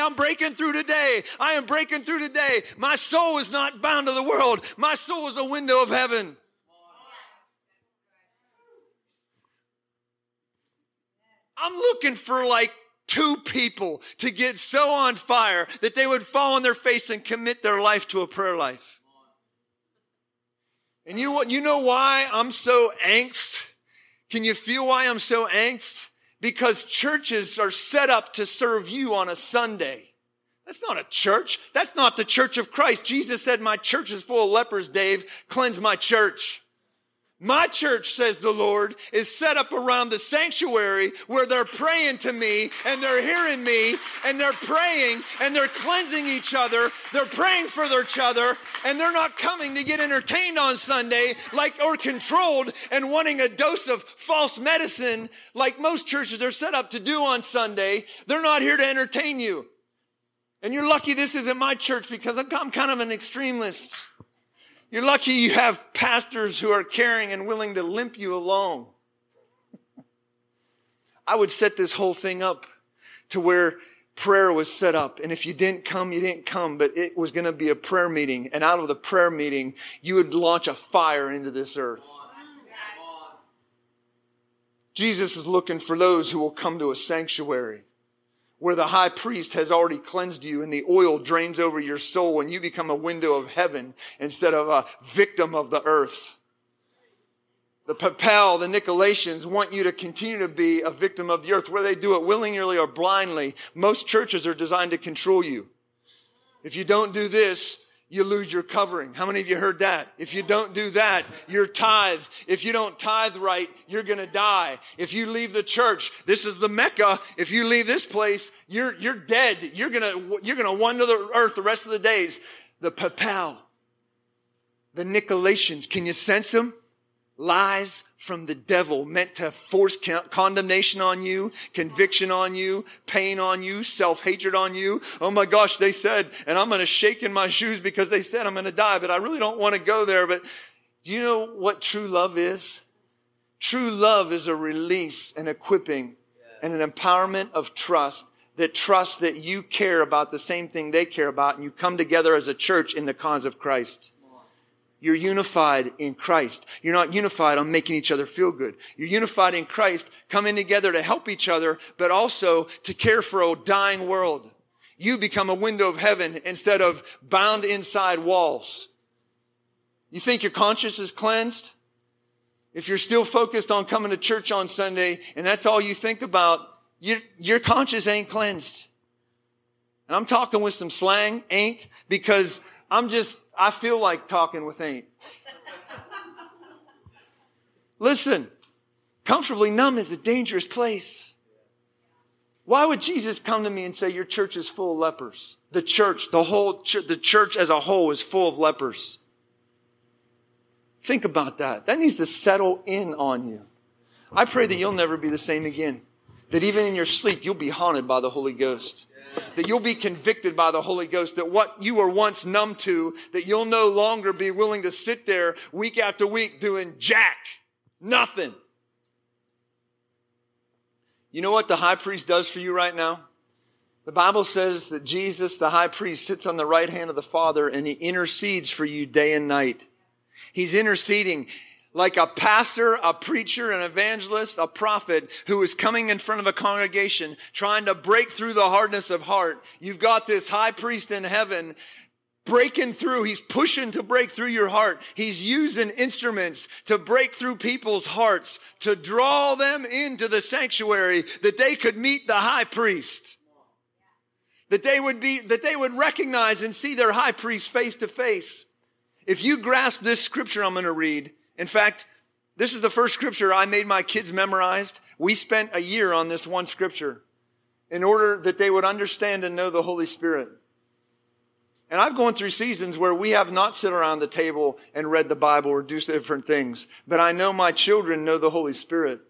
I'm breaking through today. I am breaking through today. My soul is not bound to the world. My soul is a window of heaven. I'm looking for like two people to get so on fire that they would fall on their face and commit their life to a prayer life. And you, you know why I'm so angst? Can you feel why I'm so angst? Because churches are set up to serve you on a Sunday. That's not a church. That's not the church of Christ. Jesus said, My church is full of lepers, Dave. Cleanse my church. My church, says the Lord, is set up around the sanctuary where they're praying to me and they're hearing me and they're praying and they're cleansing each other. They're praying for each other and they're not coming to get entertained on Sunday like or controlled and wanting a dose of false medicine like most churches are set up to do on Sunday. They're not here to entertain you. And you're lucky this isn't my church because I'm kind of an extremist. You're lucky you have pastors who are caring and willing to limp you along. I would set this whole thing up to where prayer was set up. And if you didn't come, you didn't come, but it was going to be a prayer meeting. And out of the prayer meeting, you would launch a fire into this earth. Jesus is looking for those who will come to a sanctuary where the high priest has already cleansed you and the oil drains over your soul and you become a window of heaven instead of a victim of the earth. The Papal, the Nicolaitans want you to continue to be a victim of the earth, whether they do it willingly or blindly. Most churches are designed to control you. If you don't do this, you lose your covering. How many of you heard that? If you don't do that, you're tithe. If you don't tithe right, you're going to die. If you leave the church, this is the Mecca. If you leave this place, you're, you're dead. You're going to, you're going to wander the earth the rest of the days. The Papal, the Nicolaitans, can you sense them? Lies from the devil meant to force condemnation on you, conviction on you, pain on you, self hatred on you. Oh my gosh, they said, and I'm going to shake in my shoes because they said I'm going to die, but I really don't want to go there. But do you know what true love is? True love is a release and equipping and an empowerment of trust that trust that you care about the same thing they care about and you come together as a church in the cause of Christ. You're unified in Christ. You're not unified on making each other feel good. You're unified in Christ, coming together to help each other, but also to care for a dying world. You become a window of heaven instead of bound inside walls. You think your conscience is cleansed? If you're still focused on coming to church on Sunday and that's all you think about, your, your conscience ain't cleansed. And I'm talking with some slang, ain't, because I'm just I feel like talking with Ain't. Listen, comfortably numb is a dangerous place. Why would Jesus come to me and say, Your church is full of lepers? The church, the whole church, the church as a whole is full of lepers. Think about that. That needs to settle in on you. I pray that you'll never be the same again. That even in your sleep, you'll be haunted by the Holy Ghost that you'll be convicted by the Holy Ghost, that what you were once numb to, that you'll no longer be willing to sit there week after week doing jack, nothing. You know what the high priest does for you right now? The Bible says that Jesus, the high priest, sits on the right hand of the Father and he intercedes for you day and night. He's interceding like a pastor, a preacher, an evangelist, a prophet who is coming in front of a congregation trying to break through the hardness of heart. You've got this high priest in heaven breaking through. He's pushing to break through your heart. He's using instruments to break through people's hearts, to draw them into the sanctuary that they could meet the high priest. That they would be, that they would recognize and see their high priest face to face. If you grasp this scripture I'm going to read, in fact, this is the first scripture I made my kids memorized. We spent a year on this one scripture in order that they would understand and know the Holy Spirit. And I've gone through seasons where we have not sit around the table and read the Bible or do different things, but I know my children know the Holy Spirit.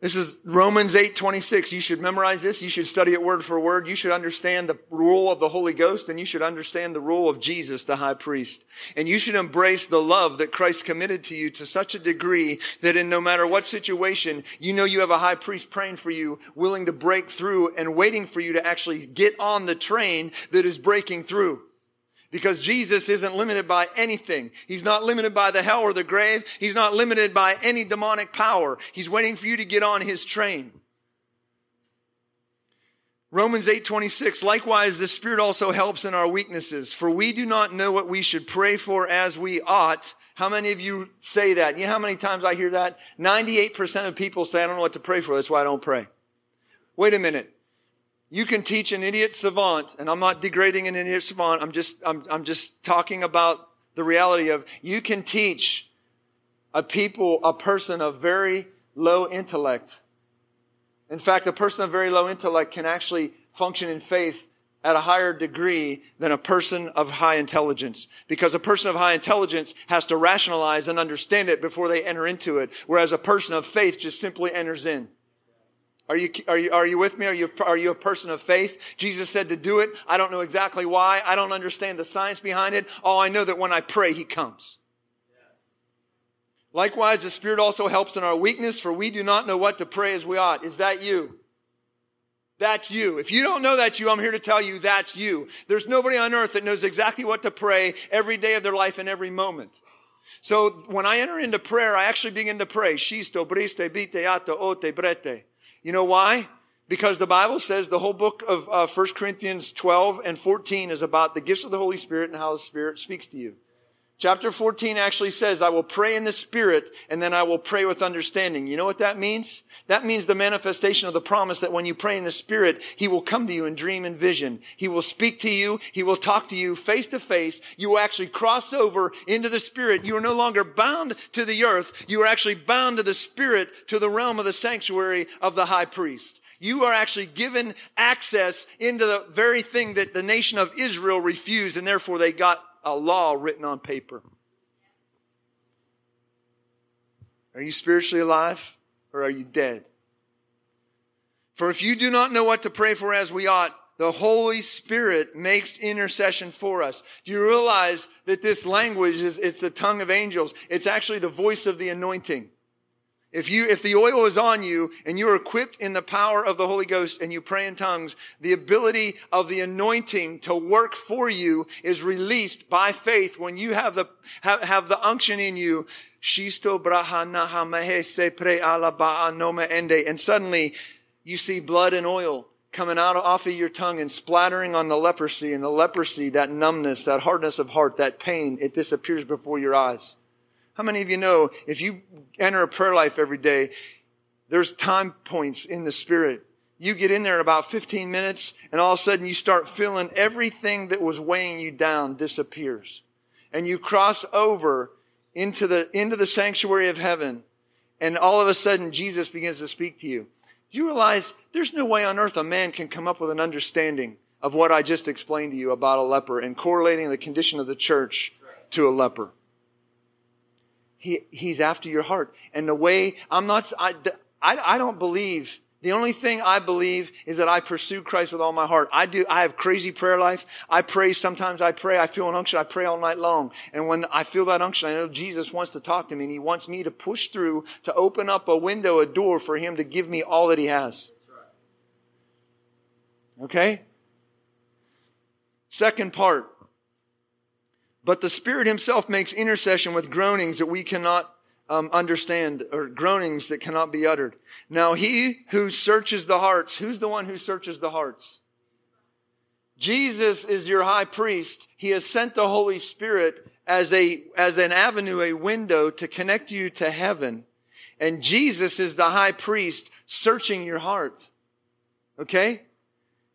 This is Romans 8 26. You should memorize this. You should study it word for word. You should understand the rule of the Holy Ghost and you should understand the rule of Jesus, the high priest. And you should embrace the love that Christ committed to you to such a degree that in no matter what situation, you know you have a high priest praying for you, willing to break through and waiting for you to actually get on the train that is breaking through. Because Jesus isn't limited by anything. He's not limited by the hell or the grave. He's not limited by any demonic power. He's waiting for you to get on his train. Romans 8:26 Likewise the Spirit also helps in our weaknesses for we do not know what we should pray for as we ought. How many of you say that? You know how many times I hear that? 98% of people say I don't know what to pray for. That's why I don't pray. Wait a minute. You can teach an idiot savant, and I'm not degrading an idiot savant. I'm just, I'm, I'm just talking about the reality of you can teach a people, a person of very low intellect. In fact, a person of very low intellect can actually function in faith at a higher degree than a person of high intelligence. Because a person of high intelligence has to rationalize and understand it before they enter into it, whereas a person of faith just simply enters in. Are you, are you, are you with me? Are you, are you a person of faith? Jesus said to do it. I don't know exactly why. I don't understand the science behind it. All I know that when I pray, He comes. Likewise, the Spirit also helps in our weakness, for we do not know what to pray as we ought. Is that you? That's you. If you don't know that's you, I'm here to tell you that's you. There's nobody on earth that knows exactly what to pray every day of their life and every moment. So when I enter into prayer, I actually begin to pray. Shisto, briste, bite, ato, ote, brete. You know why? Because the Bible says the whole book of uh, 1 Corinthians 12 and 14 is about the gifts of the Holy Spirit and how the Spirit speaks to you. Chapter 14 actually says, I will pray in the Spirit and then I will pray with understanding. You know what that means? That means the manifestation of the promise that when you pray in the Spirit, He will come to you in dream and vision. He will speak to you. He will talk to you face to face. You will actually cross over into the Spirit. You are no longer bound to the earth. You are actually bound to the Spirit, to the realm of the sanctuary of the high priest. You are actually given access into the very thing that the nation of Israel refused and therefore they got a law written on paper. Are you spiritually alive or are you dead? For if you do not know what to pray for as we ought, the Holy Spirit makes intercession for us. Do you realize that this language is it's the tongue of angels? It's actually the voice of the anointing. If you, if the oil is on you and you are equipped in the power of the Holy Ghost and you pray in tongues, the ability of the anointing to work for you is released by faith when you have the, have, have the unction in you. And suddenly you see blood and oil coming out off of your tongue and splattering on the leprosy and the leprosy, that numbness, that hardness of heart, that pain, it disappears before your eyes. How many of you know if you enter a prayer life every day, there's time points in the spirit. You get in there about 15 minutes and all of a sudden you start feeling everything that was weighing you down disappears. And you cross over into the, into the sanctuary of heaven and all of a sudden Jesus begins to speak to you. You realize there's no way on earth a man can come up with an understanding of what I just explained to you about a leper and correlating the condition of the church to a leper? He, he's after your heart. And the way, I'm not, I, I, I don't believe, the only thing I believe is that I pursue Christ with all my heart. I do, I have crazy prayer life. I pray, sometimes I pray, I feel an unction, I pray all night long. And when I feel that unction, I know Jesus wants to talk to me and he wants me to push through, to open up a window, a door for him to give me all that he has. Okay? Second part. But the Spirit Himself makes intercession with groanings that we cannot um, understand, or groanings that cannot be uttered. Now, He who searches the hearts, who's the one who searches the hearts? Jesus is your high priest. He has sent the Holy Spirit as a, as an avenue, a window to connect you to heaven. And Jesus is the high priest searching your heart. Okay?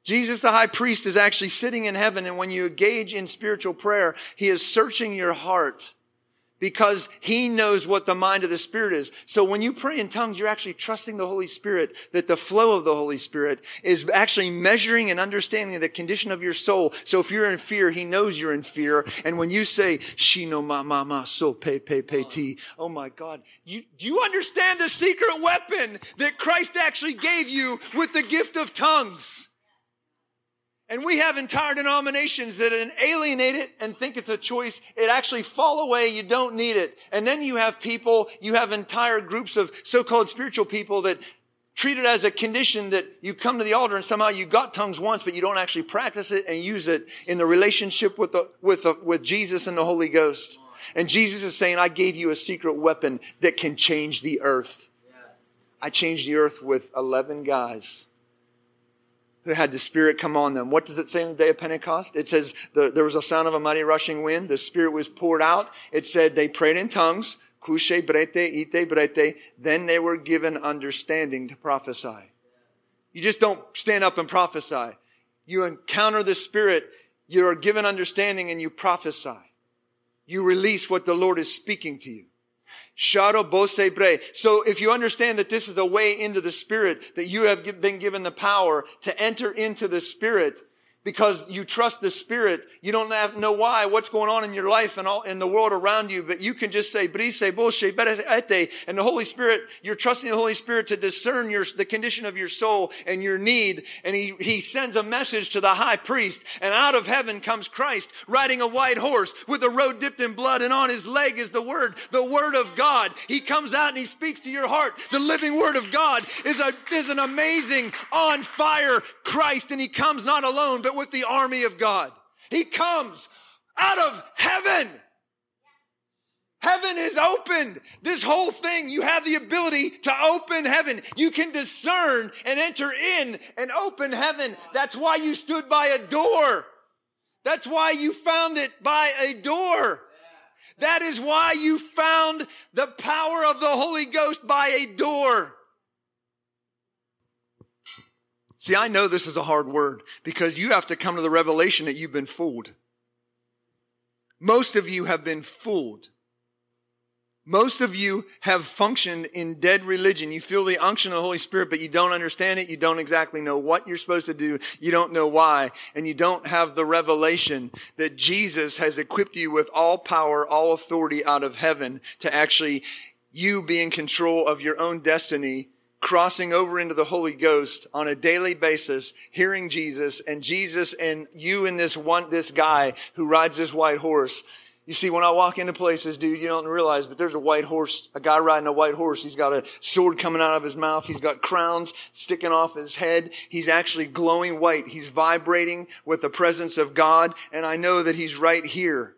Jesus, the high priest, is actually sitting in heaven. And when you engage in spiritual prayer, he is searching your heart because he knows what the mind of the Spirit is. So when you pray in tongues, you're actually trusting the Holy Spirit that the flow of the Holy Spirit is actually measuring and understanding the condition of your soul. So if you're in fear, he knows you're in fear. And when you say, Shino ma ma ma so pe pe pe ti, oh my God, you, do you understand the secret weapon that Christ actually gave you with the gift of tongues? And we have entire denominations that alienate it and think it's a choice. It actually fall away. You don't need it. And then you have people, you have entire groups of so-called spiritual people that treat it as a condition that you come to the altar and somehow you got tongues once, but you don't actually practice it and use it in the relationship with the, with the, with Jesus and the Holy Ghost. And Jesus is saying, I gave you a secret weapon that can change the earth. I changed the earth with 11 guys who had the Spirit come on them. What does it say in the day of Pentecost? It says the, there was a sound of a mighty rushing wind. The Spirit was poured out. It said they prayed in tongues. Kushe brete, ite brete. Then they were given understanding to prophesy. You just don't stand up and prophesy. You encounter the Spirit. You are given understanding and you prophesy. You release what the Lord is speaking to you. So if you understand that this is a way into the Spirit, that you have been given the power to enter into the Spirit, because you trust the Spirit. You don't have, know why, what's going on in your life and all in the world around you, but you can just say, brise, boshe, and the Holy Spirit, you're trusting the Holy Spirit to discern your, the condition of your soul and your need. And he, he sends a message to the high priest and out of heaven comes Christ riding a white horse with a robe dipped in blood and on his leg is the word, the word of God. He comes out and he speaks to your heart. The living word of God is a, is an amazing on fire Christ and he comes not alone, but with the army of God. He comes out of heaven. Heaven is opened. This whole thing, you have the ability to open heaven. You can discern and enter in and open heaven. That's why you stood by a door. That's why you found it by a door. That is why you found the power of the Holy Ghost by a door. See, I know this is a hard word because you have to come to the revelation that you've been fooled. Most of you have been fooled. Most of you have functioned in dead religion. You feel the unction of the Holy Spirit, but you don't understand it. You don't exactly know what you're supposed to do. You don't know why. And you don't have the revelation that Jesus has equipped you with all power, all authority out of heaven to actually you be in control of your own destiny crossing over into the Holy Ghost on a daily basis, hearing Jesus and Jesus and you and this one, this guy who rides this white horse. You see, when I walk into places, dude, you don't realize, but there's a white horse, a guy riding a white horse. He's got a sword coming out of his mouth. He's got crowns sticking off his head. He's actually glowing white. He's vibrating with the presence of God. And I know that he's right here.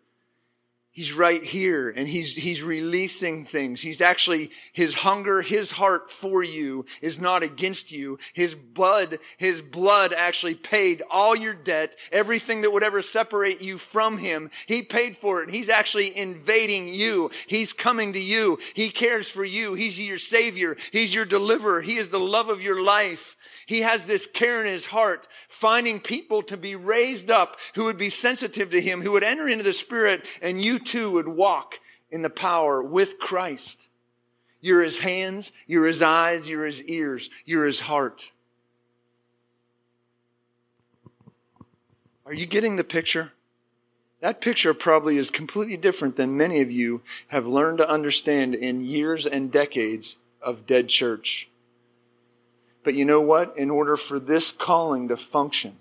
He's right here and he's, he's releasing things. He's actually, his hunger, his heart for you is not against you. His blood, his blood actually paid all your debt, everything that would ever separate you from him. He paid for it. He's actually invading you. He's coming to you. He cares for you. He's your savior. He's your deliverer. He is the love of your life. He has this care in his heart, finding people to be raised up who would be sensitive to him, who would enter into the Spirit, and you too would walk in the power with Christ. You're his hands, you're his eyes, you're his ears, you're his heart. Are you getting the picture? That picture probably is completely different than many of you have learned to understand in years and decades of dead church. But you know what? In order for this calling to function,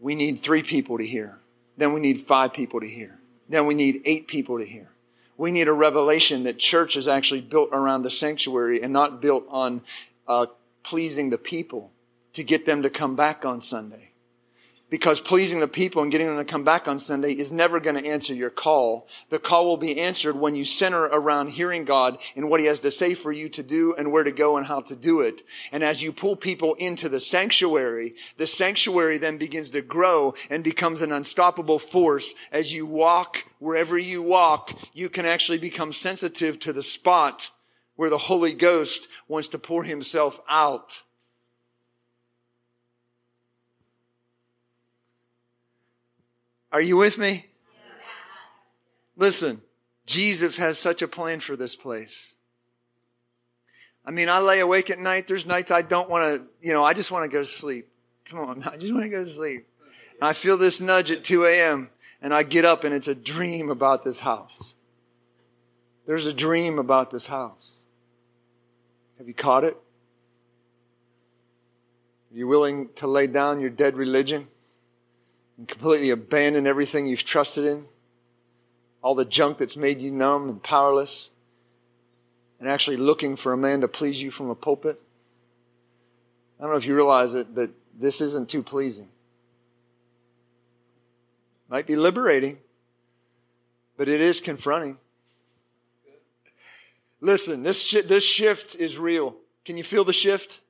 we need three people to hear. Then we need five people to hear. Then we need eight people to hear. We need a revelation that church is actually built around the sanctuary and not built on uh, pleasing the people to get them to come back on Sunday because pleasing the people and getting them to come back on Sunday is never going to answer your call. The call will be answered when you center around hearing God and what He has to say for you to do and where to go and how to do it. And as you pull people into the sanctuary, the sanctuary then begins to grow and becomes an unstoppable force. As you walk, wherever you walk, you can actually become sensitive to the spot where the Holy Ghost wants to pour Himself out. Are you with me? Listen, Jesus has such a plan for this place. I mean, I lay awake at night. There's nights I don't want to, you know, I just want to go to sleep. Come on, I just want to go to sleep. And I feel this nudge at 2 a.m. and I get up and it's a dream about this house. There's a dream about this house. Have you caught it? Are you willing to lay down your dead religion? And completely abandon everything you've trusted in, all the junk that's made you numb and powerless, and actually looking for a man to please you from a pulpit. I don't know if you realize it, but this isn't too pleasing. Might be liberating, but it is confronting. Listen, this, sh- this shift is real. Can you feel the shift?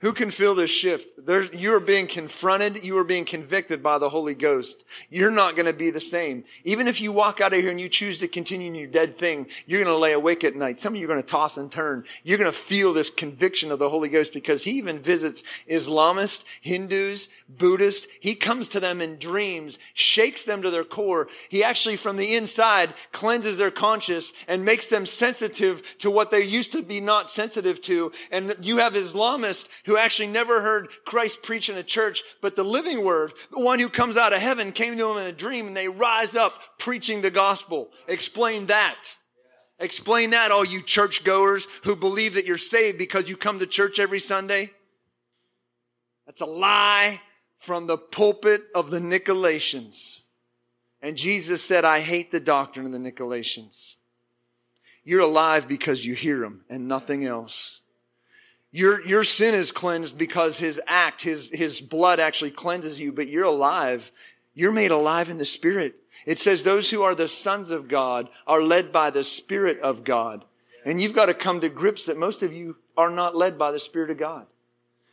Who can feel this shift? There's, you are being confronted. You are being convicted by the Holy Ghost. You're not going to be the same. Even if you walk out of here and you choose to continue in your dead thing, you're going to lay awake at night. Some of you are going to toss and turn. You're going to feel this conviction of the Holy Ghost because he even visits Islamists, Hindus, Buddhists. He comes to them in dreams, shakes them to their core. He actually, from the inside, cleanses their conscience and makes them sensitive to what they used to be not sensitive to. And you have Islamists who actually never heard Christ preach in a church, but the living word, the one who comes out of heaven, came to them in a dream and they rise up preaching the gospel. Explain that. Explain that, all you churchgoers who believe that you're saved because you come to church every Sunday. That's a lie from the pulpit of the Nicolaitans. And Jesus said, I hate the doctrine of the Nicolaitans. You're alive because you hear them and nothing else. Your, your sin is cleansed because his act, his, his blood actually cleanses you, but you're alive. You're made alive in the Spirit. It says those who are the sons of God are led by the Spirit of God. And you've got to come to grips that most of you are not led by the Spirit of God.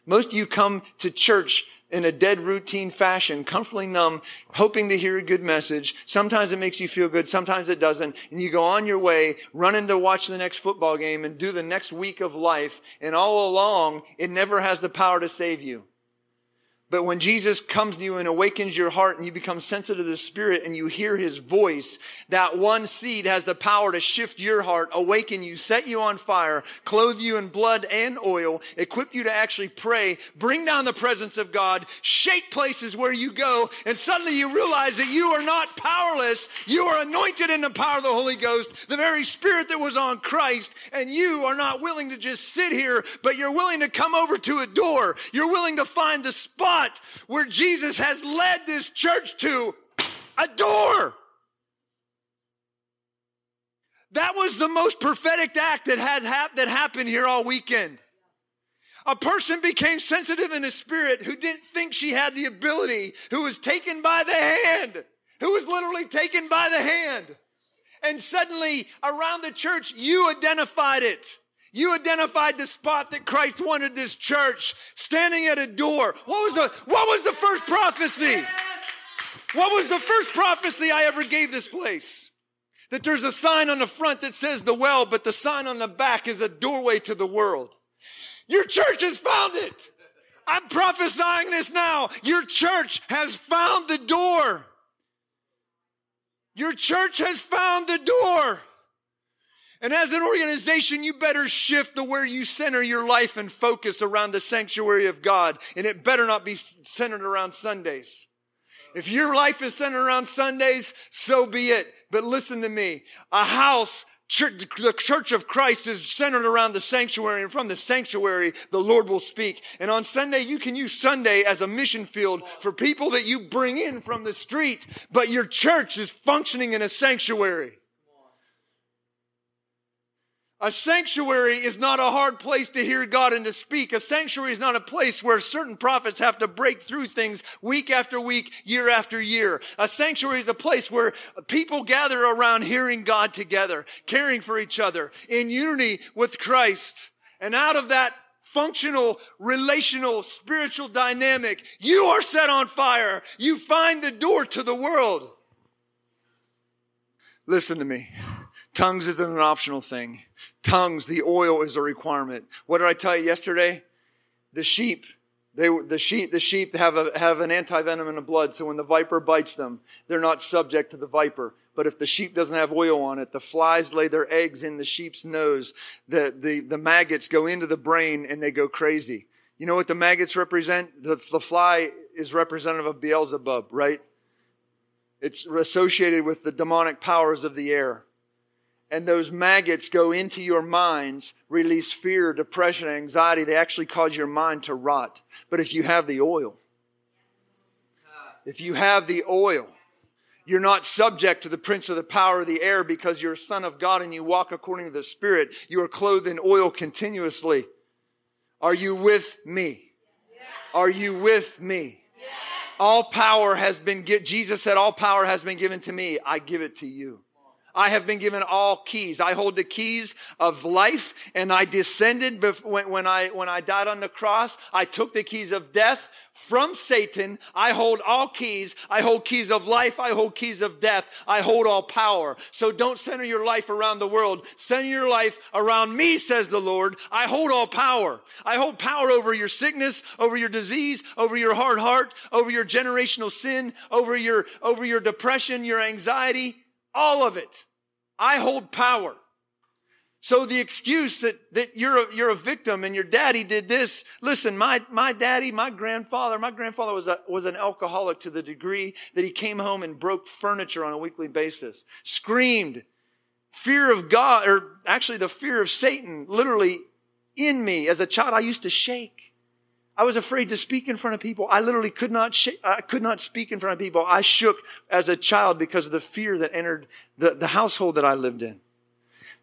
Most of you come to church in a dead routine fashion, comfortably numb, hoping to hear a good message. Sometimes it makes you feel good, sometimes it doesn't. And you go on your way, running to watch the next football game and do the next week of life. And all along, it never has the power to save you. But when Jesus comes to you and awakens your heart and you become sensitive to the Spirit and you hear His voice, that one seed has the power to shift your heart, awaken you, set you on fire, clothe you in blood and oil, equip you to actually pray, bring down the presence of God, shake places where you go, and suddenly you realize that you are not powerless. You are anointed in the power of the Holy Ghost, the very Spirit that was on Christ, and you are not willing to just sit here, but you're willing to come over to a door. You're willing to find the spot spot where Jesus has led this church to a door. That was the most prophetic act that had hap- that happened here all weekend. A person became sensitive in the spirit who didn't think she had the ability, who was taken by the hand, who was literally taken by the hand. And suddenly around the church, you identified it. You identified the spot that Christ wanted this church, standing at a door. What was the, what was the first prophecy? What was the first prophecy I ever gave this place? That there's a sign on the front that says the well, but the sign on the back is a doorway to the world. Your church has found it. I'm prophesying this now. Your church has found the door. Your church has found the door. And as an organization, you better shift the where you center your life and focus around the sanctuary of God. And it better not be centered around Sundays. If your life is centered around Sundays, so be it. But listen to me. A house, church, the church of Christ is centered around the sanctuary. And from the sanctuary, the Lord will speak. And on Sunday, you can use Sunday as a mission field for people that you bring in from the street. But your church is functioning in a sanctuary. A sanctuary is not a hard place to hear God and to speak. A sanctuary is not a place where certain prophets have to break through things week after week, year after year. A sanctuary is a place where people gather around hearing God together, caring for each other, in unity with Christ. And out of that functional, relational, spiritual dynamic, you are set on fire. You find the door to the world. Listen to me. Tongues isn't an optional thing. Tongues, the oil is a requirement. What did I tell you yesterday? The sheep, they, the sheep, the sheep have, a, have an anti-venom in the blood, so when the viper bites them, they're not subject to the viper. But if the sheep doesn't have oil on it, the flies lay their eggs in the sheep's nose. The, the, the maggots go into the brain and they go crazy. You know what the maggots represent? The, the fly is representative of Beelzebub, right? It's associated with the demonic powers of the air and those maggots go into your minds, release fear, depression, anxiety. They actually cause your mind to rot. But if you have the oil, if you have the oil, you're not subject to the prince of the power of the air because you're a son of God and you walk according to the Spirit. You are clothed in oil continuously. Are you with me? Are you with me? All power has been, Jesus said, all power has been given to me. I give it to you. I have been given all keys. I hold the keys of life and I descended when, I, when I died on the cross. I took the keys of death from Satan. I hold all keys. I hold keys of life. I hold keys of death. I hold all power. So don't center your life around the world. Center your life around me, says the Lord. I hold all power. I hold power over your sickness, over your disease, over your hard heart, over your generational sin, over your, over your depression, your anxiety, all of it. I hold power. So the excuse that, that you're a, you're a victim and your daddy did this, listen, my, my daddy, my grandfather, my grandfather was a, was an alcoholic to the degree that he came home and broke furniture on a weekly basis, screamed, fear of God, or actually the fear of Satan literally in me. As a child, I used to shake. I was afraid to speak in front of people. I literally could not sh- I could not speak in front of people. I shook as a child because of the fear that entered the, the household that I lived in.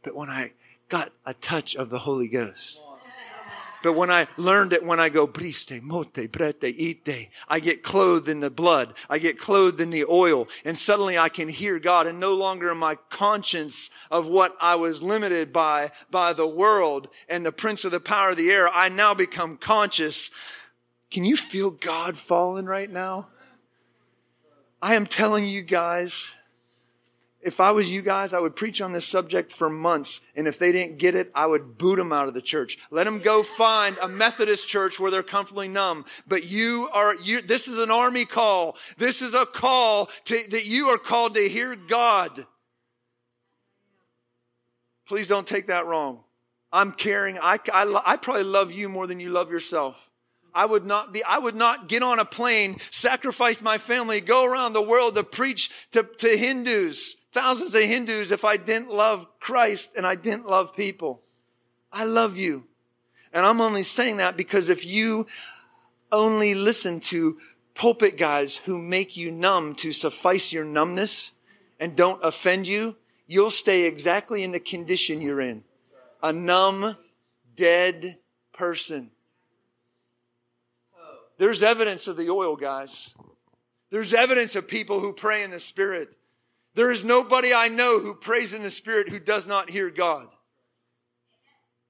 But when I got a touch of the Holy Ghost. But when I learned it, when I go, briste, mote, brete, ite, I get clothed in the blood. I get clothed in the oil. And suddenly I can hear God and no longer am I conscious of what I was limited by, by the world and the prince of the power of the air. I now become conscious. Can you feel God falling right now? I am telling you guys, if I was you guys, I would preach on this subject for months. And if they didn't get it, I would boot them out of the church. Let them go find a Methodist church where they're comfortably numb. But you are, you, this is an army call. This is a call to, that you are called to hear God. Please don't take that wrong. I'm caring. I, I, I probably love you more than you love yourself. I would not be, I would not get on a plane, sacrifice my family, go around the world to preach to, to Hindus thousands of Hindus if I didn't love Christ and I didn't love people. I love you. And I'm only saying that because if you only listen to pulpit guys who make you numb to suffice your numbness and don't offend you, you'll stay exactly in the condition you're in. A numb, dead person. There's evidence of the oil, guys. There's evidence of people who pray in the Spirit. There is nobody I know who prays in the Spirit who does not hear God.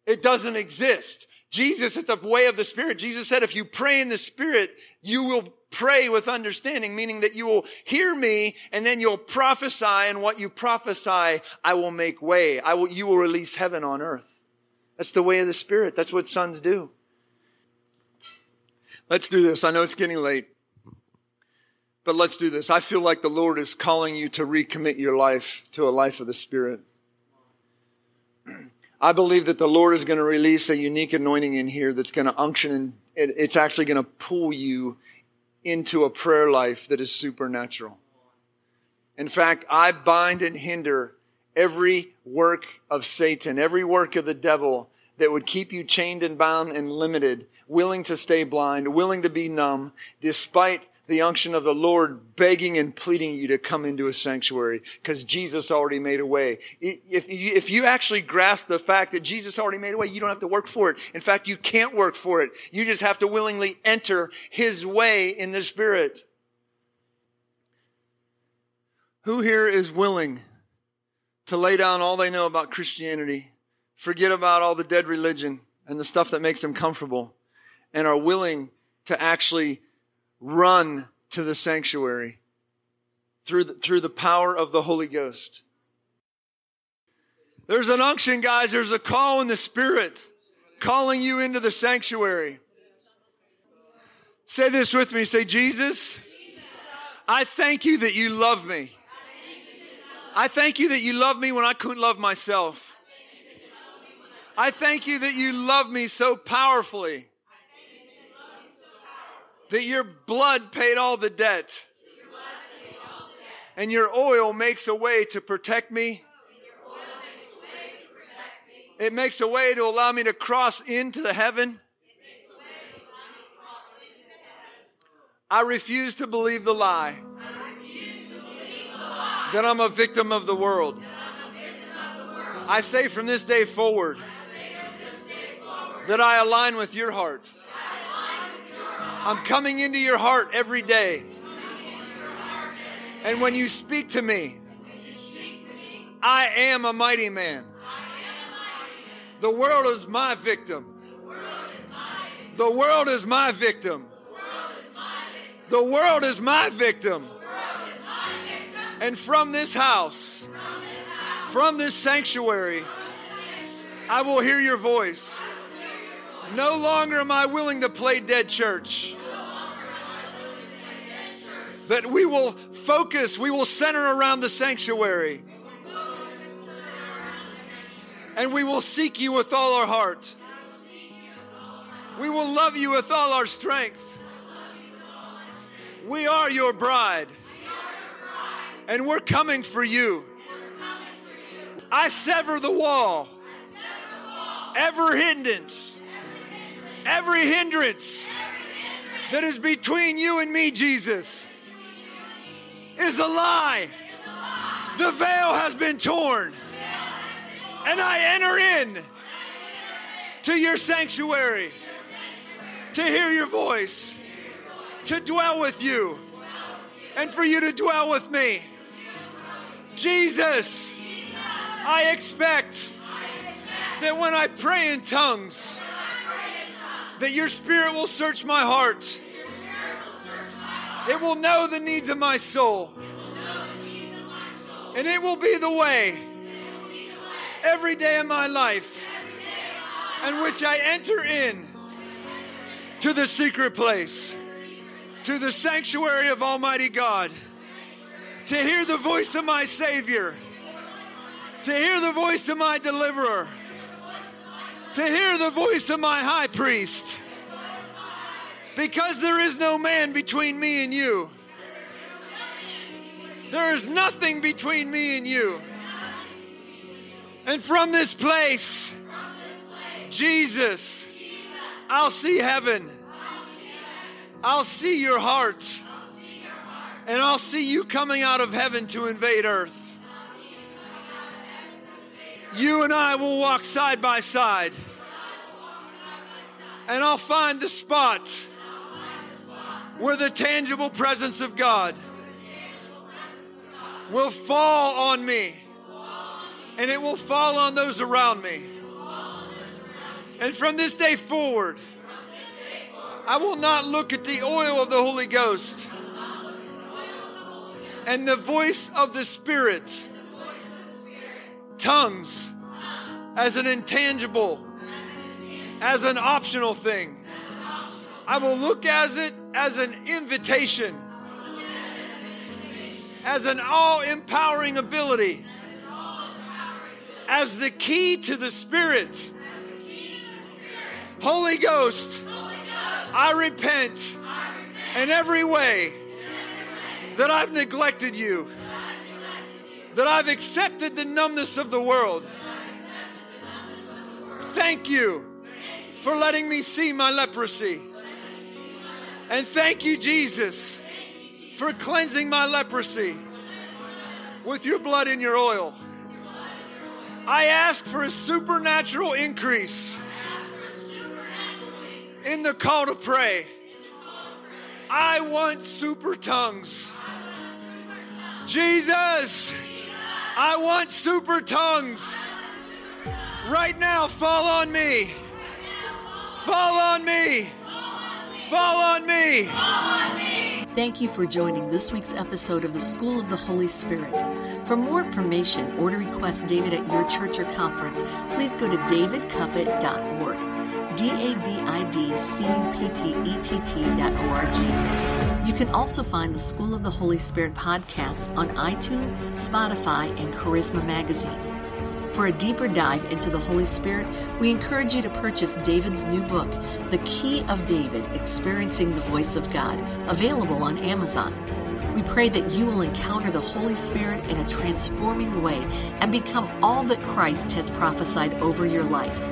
It doesn't exist. Jesus, at the way of the Spirit, Jesus said, if you pray in the Spirit, you will pray with understanding, meaning that you will hear me and then you'll prophesy, and what you prophesy, I will make way. I will, you will release heaven on earth. That's the way of the Spirit. That's what sons do. Let's do this. I know it's getting late. But let's do this. I feel like the Lord is calling you to recommit your life to a life of the Spirit. I believe that the Lord is going to release a unique anointing in here that's going to unction and it's actually going to pull you into a prayer life that is supernatural. In fact, I bind and hinder every work of Satan, every work of the devil that would keep you chained and bound and limited, willing to stay blind, willing to be numb, despite the unction of the Lord begging and pleading you to come into a sanctuary because Jesus already made a way. If you, if you actually grasp the fact that Jesus already made a way, you don't have to work for it. In fact, you can't work for it. You just have to willingly enter His way in the Spirit. Who here is willing to lay down all they know about Christianity, forget about all the dead religion and the stuff that makes them comfortable, and are willing to actually run to the sanctuary through the, through the power of the Holy Ghost. There's an unction, guys. There's a call in the Spirit calling you into the sanctuary. Say this with me. Say, Jesus, I thank you that you love me. I thank you that you love me when I couldn't love myself. I thank you that you love me so powerfully that your blood paid all the debt. And your oil makes a way to protect me. It makes a way to allow me to cross into the heaven. I refuse to believe the lie that I'm a victim of the world. I say from this day forward that I align with your heart. I'm coming into your heart every day. And when you speak to me, I am a mighty man. The world is my victim. The world is my victim. The world is my victim. And from this house, from this sanctuary, I will hear your voice. No longer am I willing to play dead church. But we will focus, we will center around the sanctuary. And we will seek you with all our heart. We will love you with all our strength. We are your bride. And we're coming for you. I sever the wall. ever hindrance. Every hindrance that is between you and me, Jesus, is a lie. The veil has been torn. And I enter in to your sanctuary to hear your voice, to dwell with you, and for you to dwell with me. Jesus, I expect that when I pray in tongues, that your spirit will search my heart. It will know the needs of my soul. And it will be the way. Every day of my life. In which I enter in to the secret place, to the sanctuary of Almighty God, to hear the voice of my Savior, to hear the voice of my deliverer, to hear the voice of my high priest. Because there is no man between me and you. There is nothing between me and you. And from this place, Jesus, I'll see heaven. I'll see your heart. And I'll see you coming out of heaven to invade earth. You and I will walk side by side. And I'll find the spot where the tangible presence of God will fall on me. And it will fall on those around me. And from this day forward, I will not look at the oil of the Holy Ghost and the voice of the Spirit, tongues, as an intangible, as an optional thing. I will look as it as an invitation, as an all empowering ability, as the key to the Spirit. Holy Ghost, I repent in every way that I've neglected you, that I've accepted the numbness of the world. Thank you for letting me see my leprosy. And thank you, Jesus, for cleansing my leprosy with your blood and your oil. I ask for a supernatural increase in the call to pray. I want super tongues. Jesus, I want super tongues. Right now, fall on me. Fall on me. Fall on me. Thank you for joining this week's episode of the School of the Holy Spirit. For more information or to request David at your church or conference, please go to davidcuppett.org. You can also find the School of the Holy Spirit podcast on iTunes, Spotify, and Charisma Magazine. For a deeper dive into the Holy Spirit, we encourage you to purchase David's new book, The Key of David Experiencing the Voice of God, available on Amazon. We pray that you will encounter the Holy Spirit in a transforming way and become all that Christ has prophesied over your life.